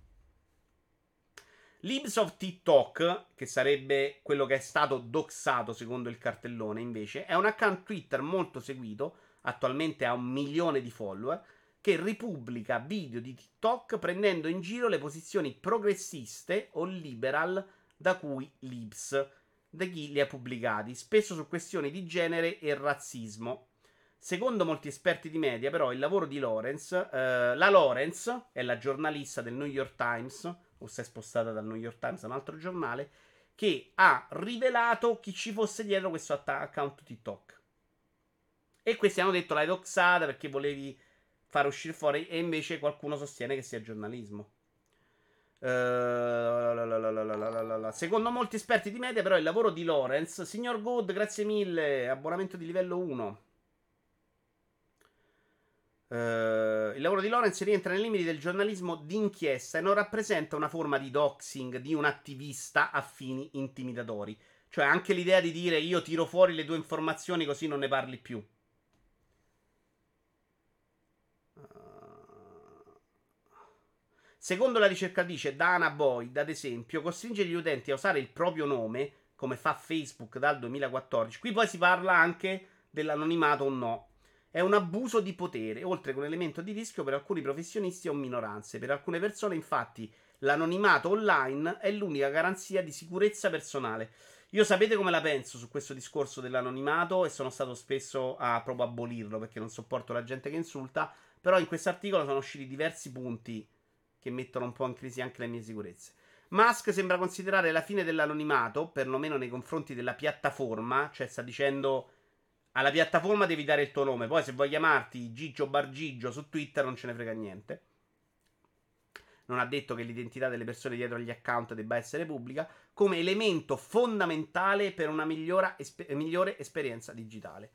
Speaker 1: Libs of TikTok, che sarebbe quello che è stato doxato secondo il cartellone, invece, è un account Twitter molto seguito, attualmente ha un milione di follower, che ripubblica video di TikTok prendendo in giro le posizioni progressiste o liberal da cui Libs da chi li ha pubblicati, spesso su questioni di genere e razzismo. Secondo molti esperti di media, però, il lavoro di Lawrence, eh, la Lawrence è la giornalista del New York Times, o si è spostata dal New York Times a un altro giornale, che ha rivelato chi ci fosse dietro questo account TikTok. E questi hanno detto l'hai doxata perché volevi far uscire fuori, e invece qualcuno sostiene che sia giornalismo. Uh, secondo molti esperti di media, però, il lavoro di Lawrence, signor Good, grazie mille, abbonamento di livello 1. Uh, il lavoro di Lorenz rientra nei limiti del giornalismo d'inchiesta e non rappresenta una forma di doxing di un attivista a fini intimidatori. Cioè, anche l'idea di dire io tiro fuori le tue informazioni così non ne parli più. Secondo la ricercatrice Dana Boyd, ad esempio, costringere gli utenti a usare il proprio nome, come fa Facebook dal 2014. Qui poi si parla anche dell'anonimato o no è un abuso di potere, oltre che un elemento di rischio per alcuni professionisti o minoranze. Per alcune persone, infatti, l'anonimato online è l'unica garanzia di sicurezza personale. Io sapete come la penso su questo discorso dell'anonimato e sono stato spesso a proprio abolirlo perché non sopporto la gente che insulta, però in questo articolo sono usciti diversi punti che mettono un po' in crisi anche le mie sicurezze. Musk sembra considerare la fine dell'anonimato, perlomeno nei confronti della piattaforma, cioè sta dicendo alla piattaforma devi dare il tuo nome. Poi, se vuoi chiamarti Gigio Bargigio su Twitter, non ce ne frega niente. Non ha detto che l'identità delle persone dietro agli account debba essere pubblica, come elemento fondamentale per una esper- migliore esperienza digitale.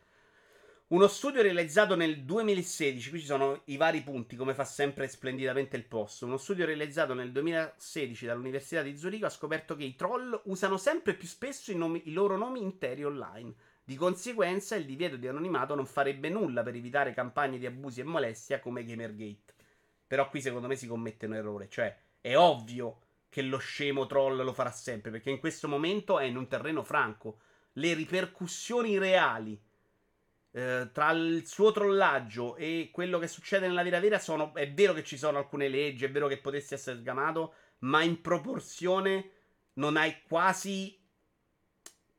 Speaker 1: Uno studio realizzato nel 2016, qui ci sono i vari punti, come fa sempre splendidamente il post. Uno studio realizzato nel 2016 dall'Università di Zurigo ha scoperto che i troll usano sempre più spesso i, nomi, i loro nomi interi online di conseguenza, il divieto di anonimato non farebbe nulla per evitare campagne di abusi e molestia come Gamergate. Però qui secondo me si commette un errore, cioè è ovvio che lo scemo troll lo farà sempre, perché in questo momento è in un terreno franco. Le ripercussioni reali eh, tra il suo trollaggio e quello che succede nella vita vera sono... È vero che ci sono alcune leggi, è vero che potessi essere sgamato, ma in proporzione non hai quasi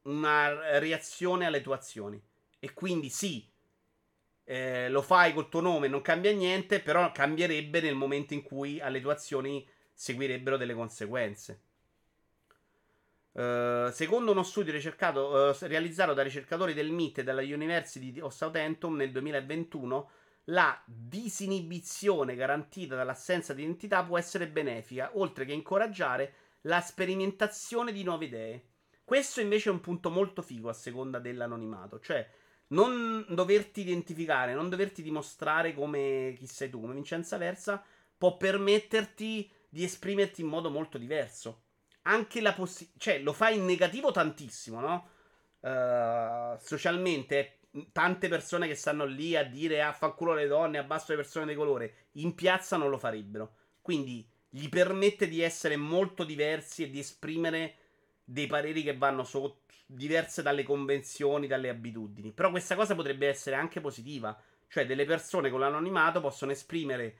Speaker 1: una reazione alle tue azioni. E quindi sì, eh, lo fai col tuo nome, non cambia niente, però cambierebbe nel momento in cui alle tue azioni seguirebbero delle conseguenze. Uh, secondo uno studio uh, realizzato da ricercatori del MIT e dalla University of Southampton nel 2021, la disinibizione garantita dall'assenza di identità può essere benefica, oltre che incoraggiare la sperimentazione di nuove idee. Questo invece è un punto molto figo a seconda dell'anonimato, cioè non doverti identificare, non doverti dimostrare come chi sei tu, come Vincenza Versa, può permetterti di esprimerti in modo molto diverso. Anche la possibilità, cioè lo fai in negativo tantissimo, no? Uh, socialmente, tante persone che stanno lì a dire ah, fa culo le donne, abbasso le persone di colore, in piazza non lo farebbero. Quindi gli permette di essere molto diversi e di esprimere dei pareri che vanno sotto, diverse dalle convenzioni, dalle abitudini. Però questa cosa potrebbe essere anche positiva. Cioè, delle persone con l'anonimato possono esprimere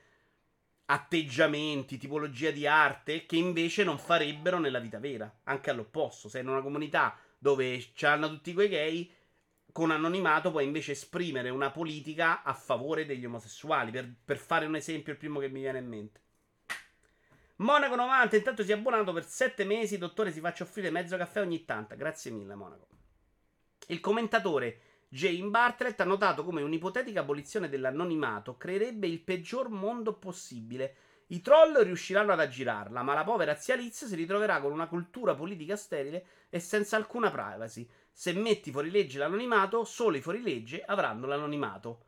Speaker 1: atteggiamenti, tipologia di arte che invece non farebbero nella vita vera. Anche all'opposto. Se in una comunità dove c'hanno tutti quei gay, con anonimato puoi invece esprimere una politica a favore degli omosessuali. Per, per fare un esempio, il primo che mi viene in mente. Monaco 90, intanto si è abbonato per 7 mesi. Dottore, si faccia offrire mezzo caffè ogni tanto. Grazie mille, Monaco. Il commentatore Jane Bartlett ha notato come un'ipotetica abolizione dell'anonimato creerebbe il peggior mondo possibile. I troll riusciranno ad aggirarla, ma la povera zia Liz si ritroverà con una cultura politica sterile e senza alcuna privacy. Se metti fuori legge l'anonimato, solo i fuorilegge avranno l'anonimato.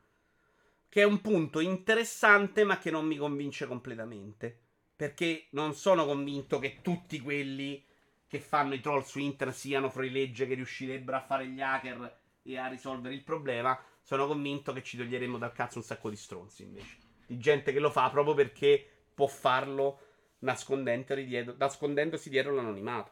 Speaker 1: Che è un punto interessante, ma che non mi convince completamente. Perché non sono convinto che tutti quelli che fanno i troll su internet siano fuori legge che riuscirebbero a fare gli hacker a risolvere il problema. Sono convinto che ci toglieremmo dal cazzo un sacco di stronzi invece. Di gente che lo fa proprio perché può farlo dietro, nascondendosi dietro l'anonimato.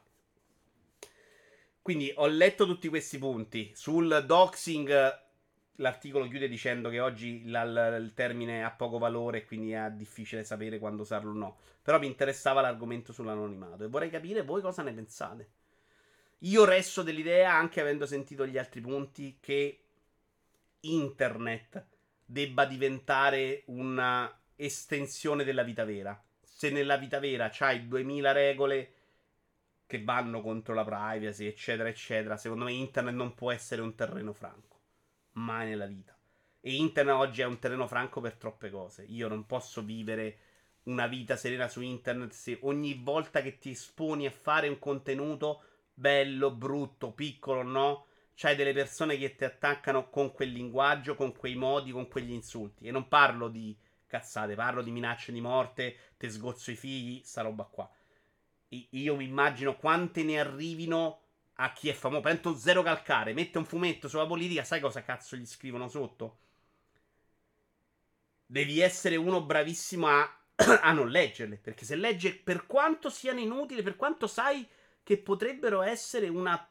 Speaker 1: Quindi ho letto tutti questi punti. Sul doxing l'articolo chiude dicendo che oggi la, la, il termine ha poco valore e quindi è difficile sapere quando usarlo o no. Però mi interessava l'argomento sull'anonimato e vorrei capire voi cosa ne pensate. Io resto dell'idea, anche avendo sentito gli altri punti, che internet debba diventare una estensione della vita vera. Se nella vita vera c'hai 2000 regole che vanno contro la privacy, eccetera, eccetera, secondo me internet non può essere un terreno franco. Mai nella vita. E internet oggi è un terreno franco per troppe cose. Io non posso vivere una vita serena su internet se ogni volta che ti esponi a fare un contenuto bello, brutto, piccolo, no? C'hai delle persone che ti attaccano con quel linguaggio, con quei modi, con quegli insulti. E non parlo di cazzate, parlo di minacce di morte, te sgozzo i figli, sta roba qua. io mi immagino quante ne arrivino a chi è famoso. Prendo zero calcare, mette un fumetto sulla politica, sai cosa cazzo gli scrivono sotto? Devi essere uno bravissimo a <clears throat> a non leggerle. Perché se legge, per quanto siano inutili, per quanto sai che potrebbero essere una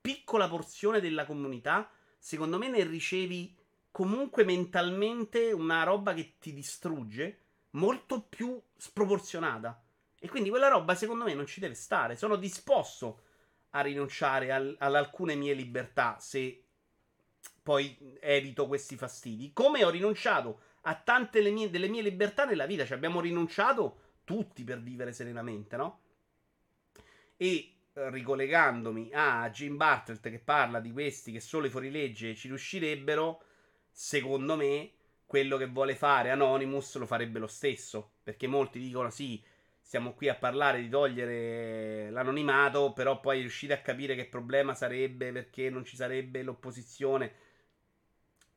Speaker 1: piccola porzione della comunità, secondo me ne ricevi comunque mentalmente una roba che ti distrugge molto più sproporzionata. E quindi quella roba secondo me non ci deve stare. Sono disposto a rinunciare al, ad alcune mie libertà se poi evito questi fastidi. Come ho rinunciato a tante mie, delle mie libertà nella vita. Ci abbiamo rinunciato tutti per vivere serenamente, no? E eh, ricollegandomi a Jim Bartlett che parla di questi che solo i fuorilegge ci riuscirebbero, secondo me quello che vuole fare Anonymous lo farebbe lo stesso. Perché molti dicono sì, stiamo qui a parlare di togliere l'anonimato, però poi riuscite a capire che problema sarebbe perché non ci sarebbe l'opposizione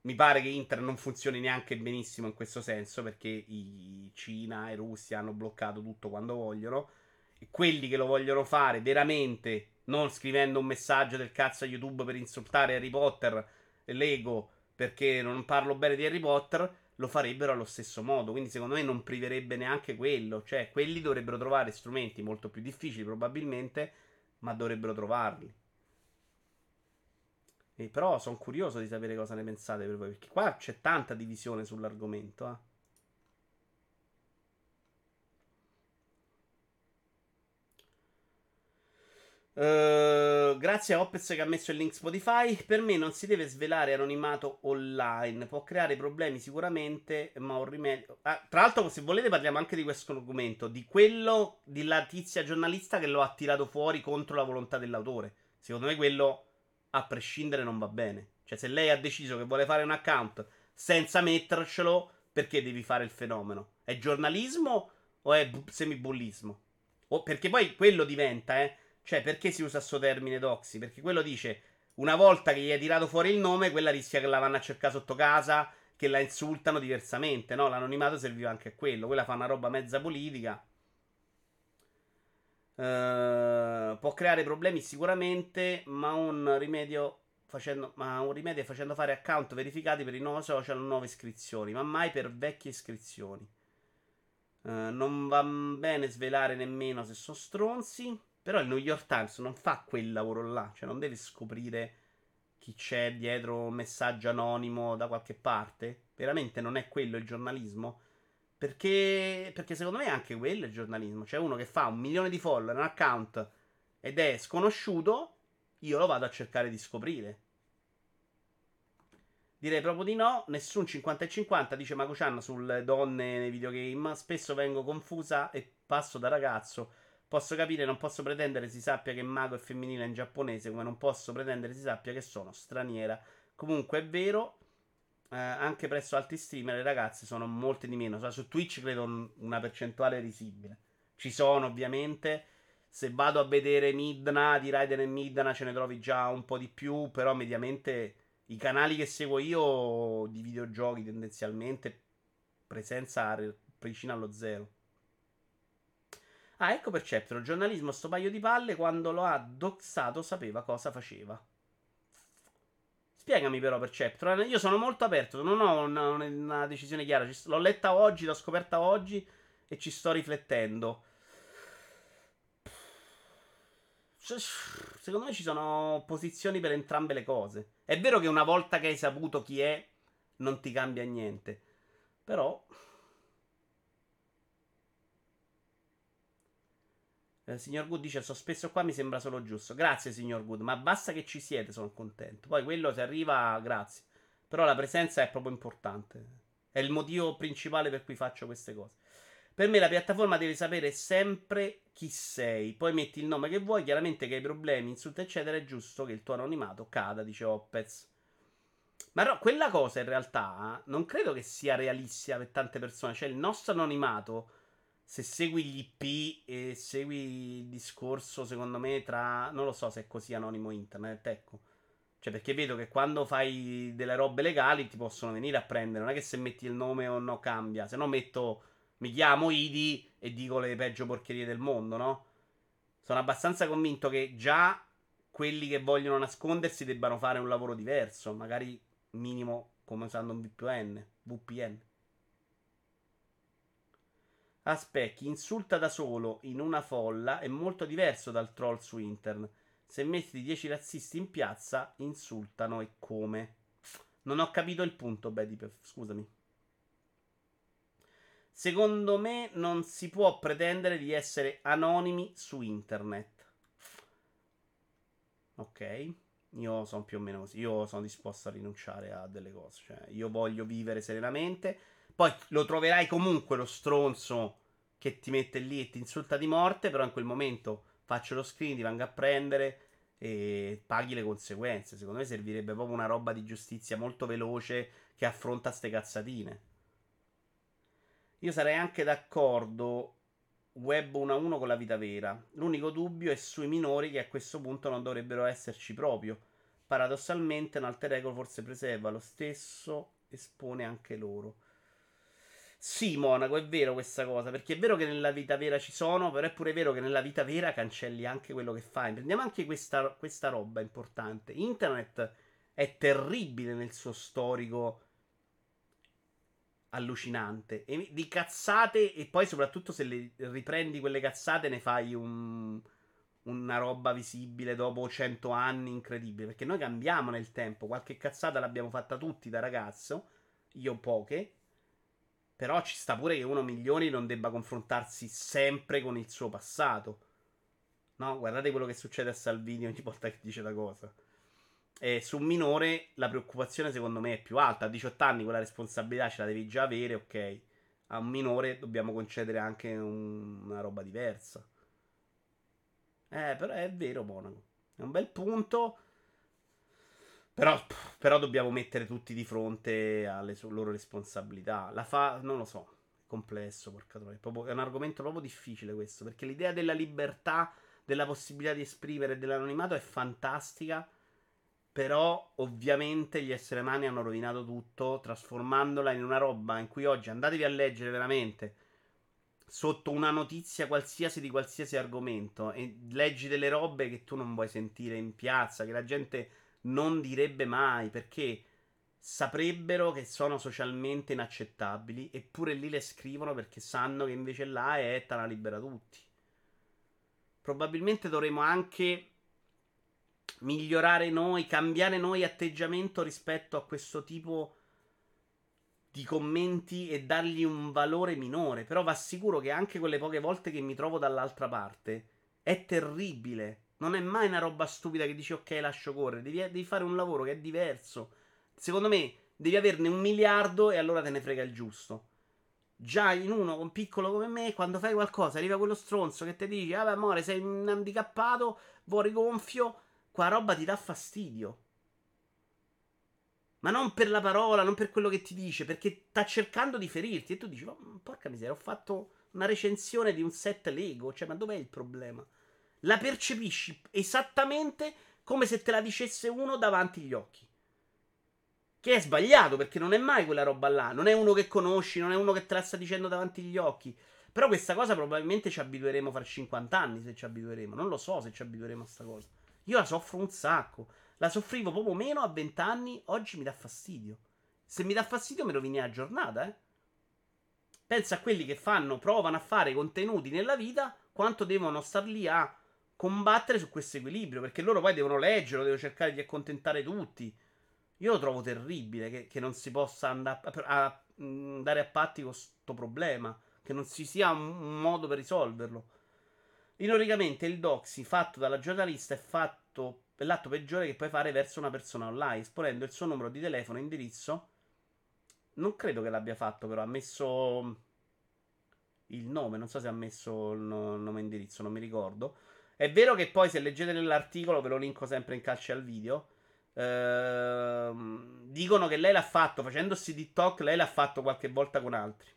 Speaker 1: mi pare che Inter non funzioni neanche benissimo in questo senso perché i Cina e Russia hanno bloccato tutto quando vogliono quelli che lo vogliono fare veramente non scrivendo un messaggio del cazzo a YouTube per insultare Harry Potter e Lego perché non parlo bene di Harry Potter lo farebbero allo stesso modo quindi secondo me non priverebbe neanche quello cioè quelli dovrebbero trovare strumenti molto più difficili probabilmente ma dovrebbero trovarli e però sono curioso di sapere cosa ne pensate per voi, perché qua c'è tanta divisione sull'argomento. Eh. Uh, grazie a Opez che ha messo il link Spotify. Per me non si deve svelare anonimato online. Può creare problemi sicuramente, ma un rimedio. Ah, tra l'altro, se volete, parliamo anche di questo argomento. Di quello della tizia giornalista che lo ha tirato fuori contro la volontà dell'autore. Secondo me, quello a prescindere non va bene. Cioè, se lei ha deciso che vuole fare un account senza mettercelo, perché devi fare il fenomeno? È giornalismo o è bu- semibullismo? O perché poi quello diventa, eh. Cioè, perché si usa questo termine doxy? Perché quello dice, una volta che gli hai tirato fuori il nome, quella rischia che la vanno a cercare sotto casa, che la insultano diversamente, no? L'anonimato serviva anche a quello. Quella fa una roba mezza politica. Uh, può creare problemi sicuramente, ma un rimedio facendo, ma un rimedio facendo fare account verificati per i nuovi social nuove iscrizioni, ma mai per vecchie iscrizioni. Uh, non va bene svelare nemmeno se sono stronzi. Però il New York Times non fa quel lavoro là. Cioè, non deve scoprire chi c'è dietro un messaggio anonimo da qualche parte. Veramente non è quello il giornalismo. Perché, perché secondo me anche quello è il giornalismo. C'è uno che fa un milione di follower, un account ed è sconosciuto, io lo vado a cercare di scoprire. Direi proprio di no. Nessun 50 e 50 dice Mago-chan sulle donne nei videogame. Spesso vengo confusa e passo da ragazzo. Posso capire, non posso pretendere si sappia che mago è femminile in giapponese, come non posso pretendere si sappia che sono straniera. Comunque è vero, eh, anche presso altri streamer le ragazze sono molte di meno. Cioè, su Twitch credo una percentuale risibile. Ci sono ovviamente. Se vado a vedere Midna, di Raiden e Midna ce ne trovi già un po' di più, però mediamente i canali che seguo io di videogiochi tendenzialmente presenza vicino allo zero. Ah, ecco Perceptor, il giornalismo sto paio di palle quando lo ha doxato sapeva cosa faceva. Spiegami però Perceptron. Io sono molto aperto, non ho una, una decisione chiara. L'ho letta oggi, l'ho scoperta oggi e ci sto riflettendo. Secondo me ci sono posizioni per entrambe le cose. È vero che una volta che hai saputo chi è, non ti cambia niente. Però Eh, signor Good dice: Sto spesso qua, mi sembra solo giusto. Grazie, signor Good. Ma basta che ci siete, sono contento. Poi quello se arriva, grazie. Però la presenza è proprio importante. È il motivo principale per cui faccio queste cose. Per me la piattaforma deve sapere sempre chi sei. Poi metti il nome che vuoi. Chiaramente che hai problemi, insulti, eccetera. È giusto che il tuo anonimato cada, dice Opez. Ma no, quella cosa in realtà non credo che sia realistica per tante persone. Cioè, il nostro anonimato, se segui gli IP e segui il discorso, secondo me, tra. Non lo so se è così anonimo internet, ecco. Cioè, perché vedo che quando fai delle robe legali ti possono venire a prendere. Non è che se metti il nome o no cambia. Se no metto mi chiamo Idi e dico le peggio porcherie del mondo, no? Sono abbastanza convinto che già quelli che vogliono nascondersi debbano fare un lavoro diverso, magari minimo come usando un VPN. VPN. Aspetta, chi insulta da solo in una folla è molto diverso dal troll su internet. Se metti 10 razzisti in piazza, insultano e come? Non ho capito il punto, Bedipef, scusami. Secondo me non si può pretendere di essere anonimi su internet. Ok, io sono più o meno così. Io sono disposto a rinunciare a delle cose. Cioè, io voglio vivere serenamente. Poi lo troverai comunque lo stronzo che ti mette lì e ti insulta di morte. Però in quel momento faccio lo screen, ti vengo a prendere e paghi le conseguenze. Secondo me servirebbe proprio una roba di giustizia molto veloce che affronta ste cazzatine. Io sarei anche d'accordo web 1 a 1 con la vita vera. L'unico dubbio è sui minori che a questo punto non dovrebbero esserci proprio. Paradossalmente un alter ego forse preserva lo stesso, espone anche loro. Sì, Monaco, è vero questa cosa, perché è vero che nella vita vera ci sono, però è pure vero che nella vita vera cancelli anche quello che fai. Prendiamo anche questa, questa roba importante. Internet è terribile nel suo storico allucinante. E di cazzate, e poi soprattutto se le riprendi quelle cazzate, ne fai un, una roba visibile dopo cento anni, incredibile. Perché noi cambiamo nel tempo. Qualche cazzata l'abbiamo fatta tutti da ragazzo, io poche. Però ci sta pure che uno milioni non debba confrontarsi sempre con il suo passato. No, guardate quello che succede a Salvini ogni volta che dice la cosa. E su un minore la preoccupazione secondo me è più alta. A 18 anni quella responsabilità ce la devi già avere, ok. A un minore dobbiamo concedere anche un, una roba diversa. Eh, però è vero, Monaco. È un bel punto. Però, però dobbiamo mettere tutti di fronte alle loro responsabilità. La fa, non lo so, è complesso, porca troia. È, proprio, è un argomento proprio difficile questo, perché l'idea della libertà, della possibilità di esprimere dell'anonimato è fantastica però ovviamente gli esseri umani hanno rovinato tutto, trasformandola in una roba in cui oggi andatevi a leggere veramente sotto una notizia qualsiasi di qualsiasi argomento e leggi delle robe che tu non vuoi sentire in piazza, che la gente non direbbe mai perché saprebbero che sono socialmente inaccettabili, eppure lì le scrivono perché sanno che invece là è Ettana libera tutti. Probabilmente dovremo anche migliorare noi, cambiare noi atteggiamento rispetto a questo tipo di commenti e dargli un valore minore. Però va sicuro che anche quelle poche volte che mi trovo dall'altra parte è terribile. Non è mai una roba stupida che dici ok, lascio correre. Devi, devi fare un lavoro che è diverso. Secondo me devi averne un miliardo e allora te ne frega il giusto. Già in uno con piccolo come me, quando fai qualcosa, arriva quello stronzo che ti dice: Ah, amore, sei un handicappato, vuoi gonfio Qua roba ti dà fastidio. Ma non per la parola, non per quello che ti dice, perché sta cercando di ferirti. E tu dici, oh, porca miseria, ho fatto una recensione di un set Lego. Cioè, ma dov'è il problema? La percepisci esattamente come se te la dicesse uno davanti agli occhi. Che è sbagliato, perché non è mai quella roba là. Non è uno che conosci, non è uno che te la sta dicendo davanti agli occhi. Però questa cosa probabilmente ci abitueremo fra 50 anni, se ci abitueremo. Non lo so se ci abitueremo a questa cosa. Io la soffro un sacco. La soffrivo proprio meno a 20 anni, oggi mi dà fastidio. Se mi dà fastidio mi rovini la giornata, eh. Pensa a quelli che fanno, provano a fare contenuti nella vita, quanto devono star lì a combattere su questo equilibrio, perché loro poi devono leggerlo, devono cercare di accontentare tutti. Io lo trovo terribile che, che non si possa andare a, a, andare a patti con questo problema, che non ci sia un, un modo per risolverlo. Ironicamente, il doxy fatto dalla giornalista è fatto è l'atto peggiore che puoi fare verso una persona online, esponendo il suo numero di telefono e indirizzo. Non credo che l'abbia fatto, però ha messo il nome, non so se ha messo il nome e indirizzo, non mi ricordo. È vero che poi se leggete nell'articolo, ve lo linko sempre in calce al video, ehm, dicono che lei l'ha fatto facendosi TikTok, lei l'ha fatto qualche volta con altri.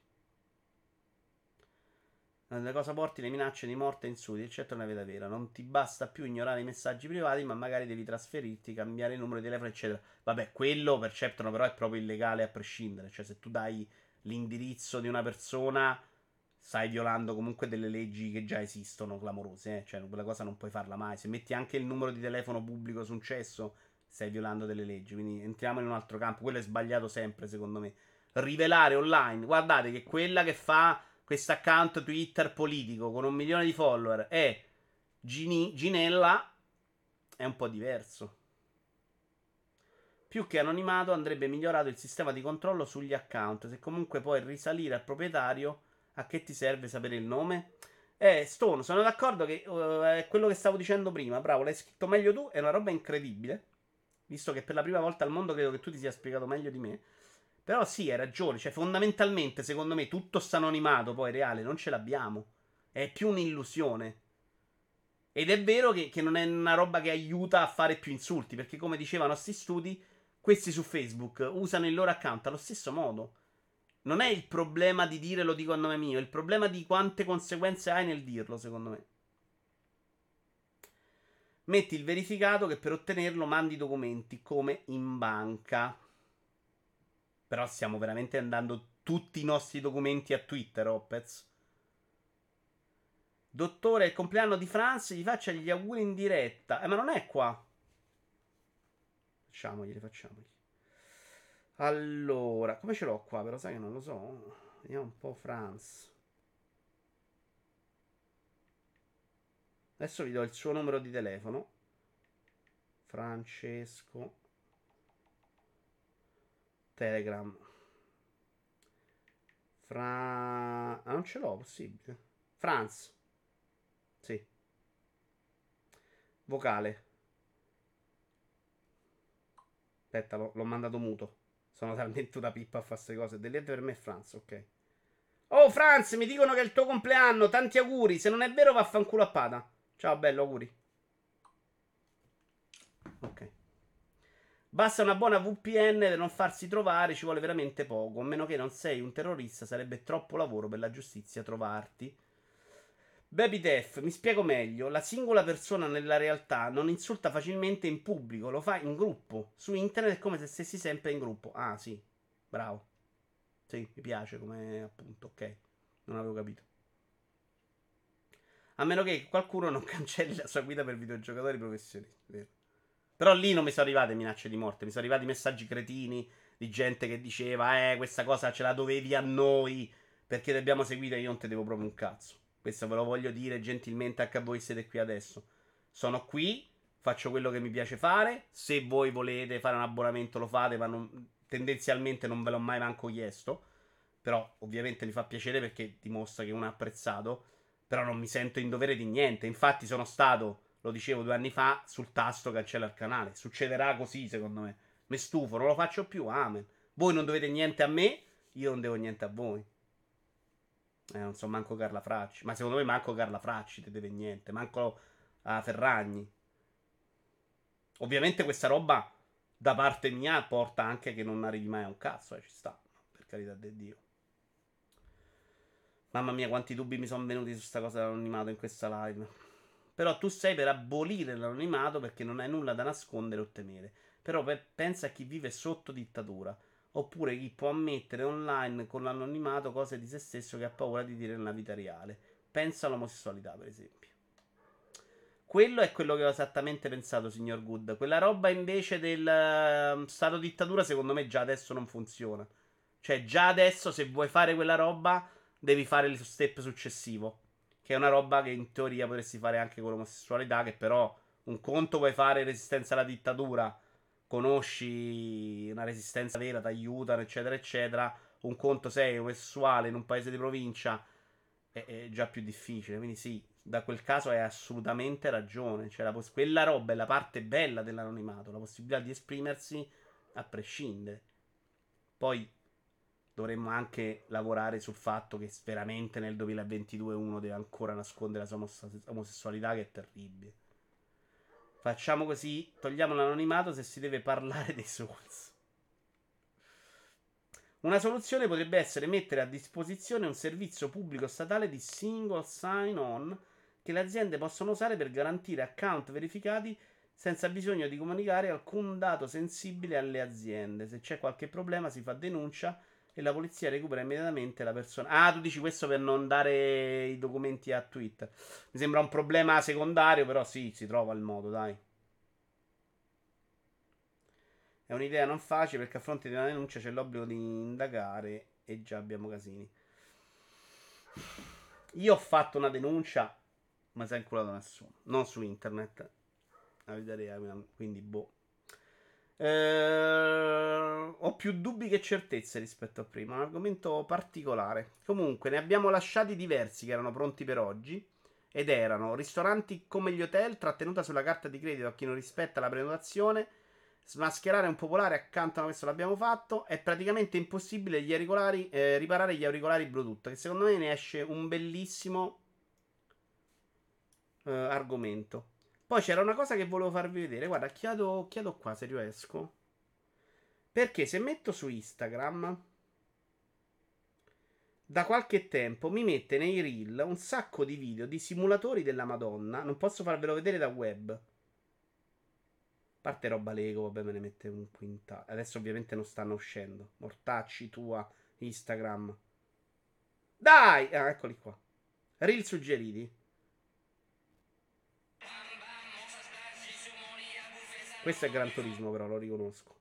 Speaker 1: Le cosa porti le minacce di morte e insulti, eccetera, è una vita vera. Non ti basta più ignorare i messaggi privati, ma magari devi trasferirti, cambiare il numero di telefono, eccetera. Vabbè, quello per Ceptono però è proprio illegale a prescindere. Cioè, se tu dai l'indirizzo di una persona, stai violando comunque delle leggi che già esistono, clamorose. Eh? Cioè, quella cosa non puoi farla mai. Se metti anche il numero di telefono pubblico su un cesso, stai violando delle leggi. Quindi entriamo in un altro campo. Quello è sbagliato sempre, secondo me. Rivelare online. Guardate che quella che fa questo account Twitter politico con un milione di follower e Gini, Ginella è un po' diverso. Più che anonimato andrebbe migliorato il sistema di controllo sugli account. Se comunque puoi risalire al proprietario, a che ti serve sapere il nome? Eh, Stone, sono d'accordo che uh, è quello che stavo dicendo prima. Bravo, l'hai scritto meglio tu. È una roba incredibile. Visto che per la prima volta al mondo credo che tu ti sia spiegato meglio di me. Però sì, hai ragione. Cioè, fondamentalmente, secondo me, tutto anonimato, poi reale, non ce l'abbiamo. È più un'illusione. Ed è vero che, che, non è una roba che aiuta a fare più insulti, perché come dicevano i nostri studi, questi su Facebook usano il loro account allo stesso modo. Non è il problema di dire lo dico a nome mio, è il problema di quante conseguenze hai nel dirlo, secondo me. Metti il verificato che per ottenerlo mandi i documenti come in banca. Però stiamo veramente andando tutti i nostri documenti a Twitter, Opez. Dottore, il compleanno di Franz, gli faccia gli auguri in diretta. Eh, ma non è qua. Facciamogli, facciamogli. Allora, come ce l'ho qua? Però sai che non lo so. Vediamo un po' Franz. Adesso vi do il suo numero di telefono. Francesco. Telegram. Fra... Ah, non ce l'ho, possibile. Franz. Sì. Vocale. Aspetta, l'ho, mandato muto. Sono talmente una pippa a fare queste cose. Delete per me Franz, ok. Oh, Franz, mi dicono che è il tuo compleanno. Tanti auguri. Se non è vero, vaffanculo a pada. Ciao, bello, auguri. Ok. Basta una buona VPN per non farsi trovare, ci vuole veramente poco. A meno che non sei un terrorista, sarebbe troppo lavoro per la giustizia trovarti. Baby Def, mi spiego meglio. La singola persona nella realtà non insulta facilmente in pubblico, lo fa in gruppo. Su internet è come se stessi sempre in gruppo. Ah, sì, bravo. Sì, mi piace come appunto, ok. Non avevo capito. A meno che qualcuno non <laughs> cancelli la sua guida per videogiocatori professionisti, vero? Però lì non mi sono arrivate minacce di morte, mi sono arrivati messaggi cretini di gente che diceva, eh, questa cosa ce la dovevi a noi perché ti abbiamo seguito e io non te devo proprio un cazzo. Questo ve lo voglio dire gentilmente anche a voi siete qui adesso. Sono qui, faccio quello che mi piace fare, se voi volete fare un abbonamento lo fate, ma non, tendenzialmente non ve l'ho mai manco chiesto. Però ovviamente mi fa piacere perché dimostra che uno ha apprezzato. Però non mi sento in dovere di niente. Infatti sono stato lo dicevo due anni fa, sul tasto cancella il canale. Succederà così, secondo me. Mi stufo, non lo faccio più, amen. Voi non dovete niente a me, io non devo niente a voi. Eh, non so manco Carla Fracci. Ma secondo me manco Carla Fracci ti deve niente. Manco a Ferragni. Ovviamente questa roba da parte mia porta anche che non arrivi mai a un cazzo, eh, ci sta. Per carità di Dio. Mamma mia, quanti dubbi mi sono venuti su questa cosa dell'animato in questa live. Però tu sei per abolire l'anonimato perché non hai nulla da nascondere o temere. Però per, pensa a chi vive sotto dittatura. Oppure chi può ammettere online con l'anonimato cose di se stesso che ha paura di dire nella vita reale. Pensa all'omosessualità, per esempio. Quello è quello che ho esattamente pensato, signor Good. Quella roba invece del uh, stato dittatura, secondo me, già adesso non funziona. Cioè, già adesso, se vuoi fare quella roba, devi fare il step successivo. Che è una roba che in teoria potresti fare anche con l'omosessualità, che però un conto puoi fare resistenza alla dittatura, conosci una resistenza vera, ti aiutano, eccetera, eccetera. Un conto sei omosessuale in un paese di provincia è, è già più difficile. Quindi sì, da quel caso hai assolutamente ragione. Cioè, poss- quella roba è la parte bella dell'anonimato, la possibilità di esprimersi a prescindere. Poi dovremmo anche lavorare sul fatto che veramente nel 2022 uno deve ancora nascondere la sua omosessualità, che è terribile. Facciamo così, togliamo l'anonimato se si deve parlare dei Souls. Una soluzione potrebbe essere mettere a disposizione un servizio pubblico statale di single sign-on che le aziende possono usare per garantire account verificati senza bisogno di comunicare alcun dato sensibile alle aziende. Se c'è qualche problema si fa denuncia e la polizia recupera immediatamente la persona. Ah, tu dici questo per non dare i documenti a Twitter. Mi sembra un problema secondario, però sì, si trova il modo, dai. È un'idea non facile perché a fronte di una denuncia c'è l'obbligo di indagare e già abbiamo casini. Io ho fatto una denuncia, ma si è inculato nessuno. Non su internet. Vita reale, quindi boh. Eh, ho più dubbi che certezze rispetto a prima. Un argomento particolare. Comunque, ne abbiamo lasciati diversi che erano pronti per oggi. Ed erano ristoranti come gli hotel, trattenuta sulla carta di credito a chi non rispetta la prenotazione. Smascherare un popolare accanto a questo l'abbiamo fatto. È praticamente impossibile gli eh, riparare gli auricolari Bluetooth. Che secondo me ne esce un bellissimo eh, argomento. Poi c'era una cosa che volevo farvi vedere. Guarda, chiedo, chiedo qua se riesco. Perché se metto su Instagram, da qualche tempo mi mette nei reel un sacco di video di simulatori della Madonna. Non posso farvelo vedere da web. A parte roba Lego, vabbè, me ne mette un quintale. Adesso ovviamente non stanno uscendo. Mortacci tua, Instagram. Dai! Ah, eccoli qua. Reel suggeriti. Questo è Gran Turismo, però lo riconosco.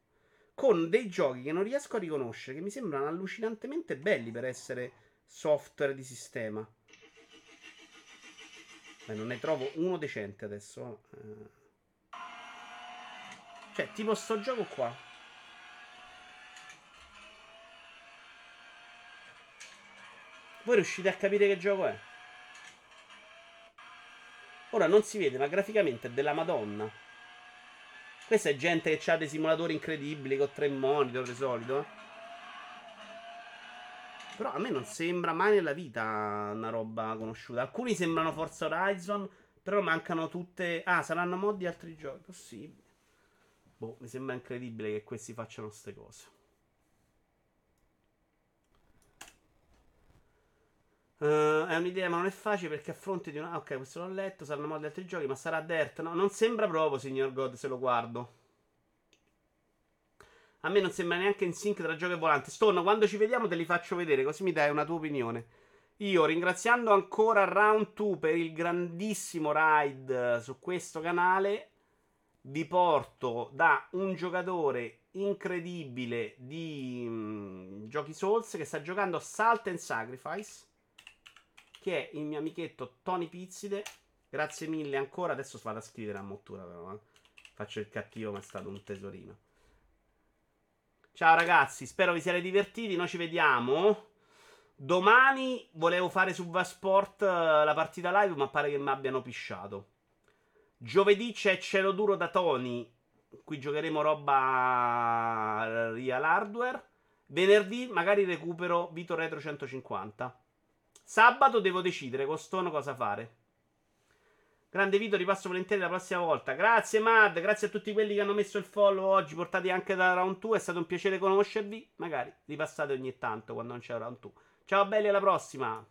Speaker 1: Con dei giochi che non riesco a riconoscere, che mi sembrano allucinantemente belli per essere software di sistema. Beh, non ne trovo uno decente adesso. Eh. Cioè, tipo sto gioco qua. Voi riuscite a capire che gioco è? Ora non si vede, ma graficamente è della Madonna. Questa è gente che ha dei simulatori incredibili con tre monitor di solito. Però a me non sembra mai nella vita una roba conosciuta. Alcuni sembrano Forza Horizon, però mancano tutte. Ah, saranno mod di altri giochi. Possibile. Boh, mi sembra incredibile che questi facciano queste cose. Uh, è un'idea, ma non è facile perché a fronte di una. Ok, questo l'ho letto. Saranno molti altri giochi, ma sarà Dirt. No, non sembra proprio, signor God, se lo guardo. A me non sembra neanche in sync tra gioco e volante. Stone, quando ci vediamo te li faccio vedere, così mi dai una tua opinione. Io, ringraziando ancora Round 2 per il grandissimo ride su questo canale, vi porto da un giocatore incredibile di mh, mm, giochi Souls che sta giocando Salt and Sacrifice che è il mio amichetto Tony Pizzide. Grazie mille ancora. Adesso vado a scrivere a mottura, però. Eh. Faccio il cattivo, ma è stato un tesorino. Ciao ragazzi, spero vi siate divertiti. Noi ci vediamo. Domani volevo fare su Vasport eh, la partita live, ma pare che mi abbiano pisciato. Giovedì c'è Cielo Duro da Tony. Qui giocheremo roba real hardware. Venerdì magari recupero Vito Retro 150. Sabato devo decidere con Stone cosa fare. Grande video, ripasso volentieri la prossima volta. Grazie Mad, grazie a tutti quelli che hanno messo il follow oggi, portati anche da Round 2, è stato un piacere conoscervi. Magari ripassate ogni tanto quando non c'è Round 2. Ciao belli, alla prossima!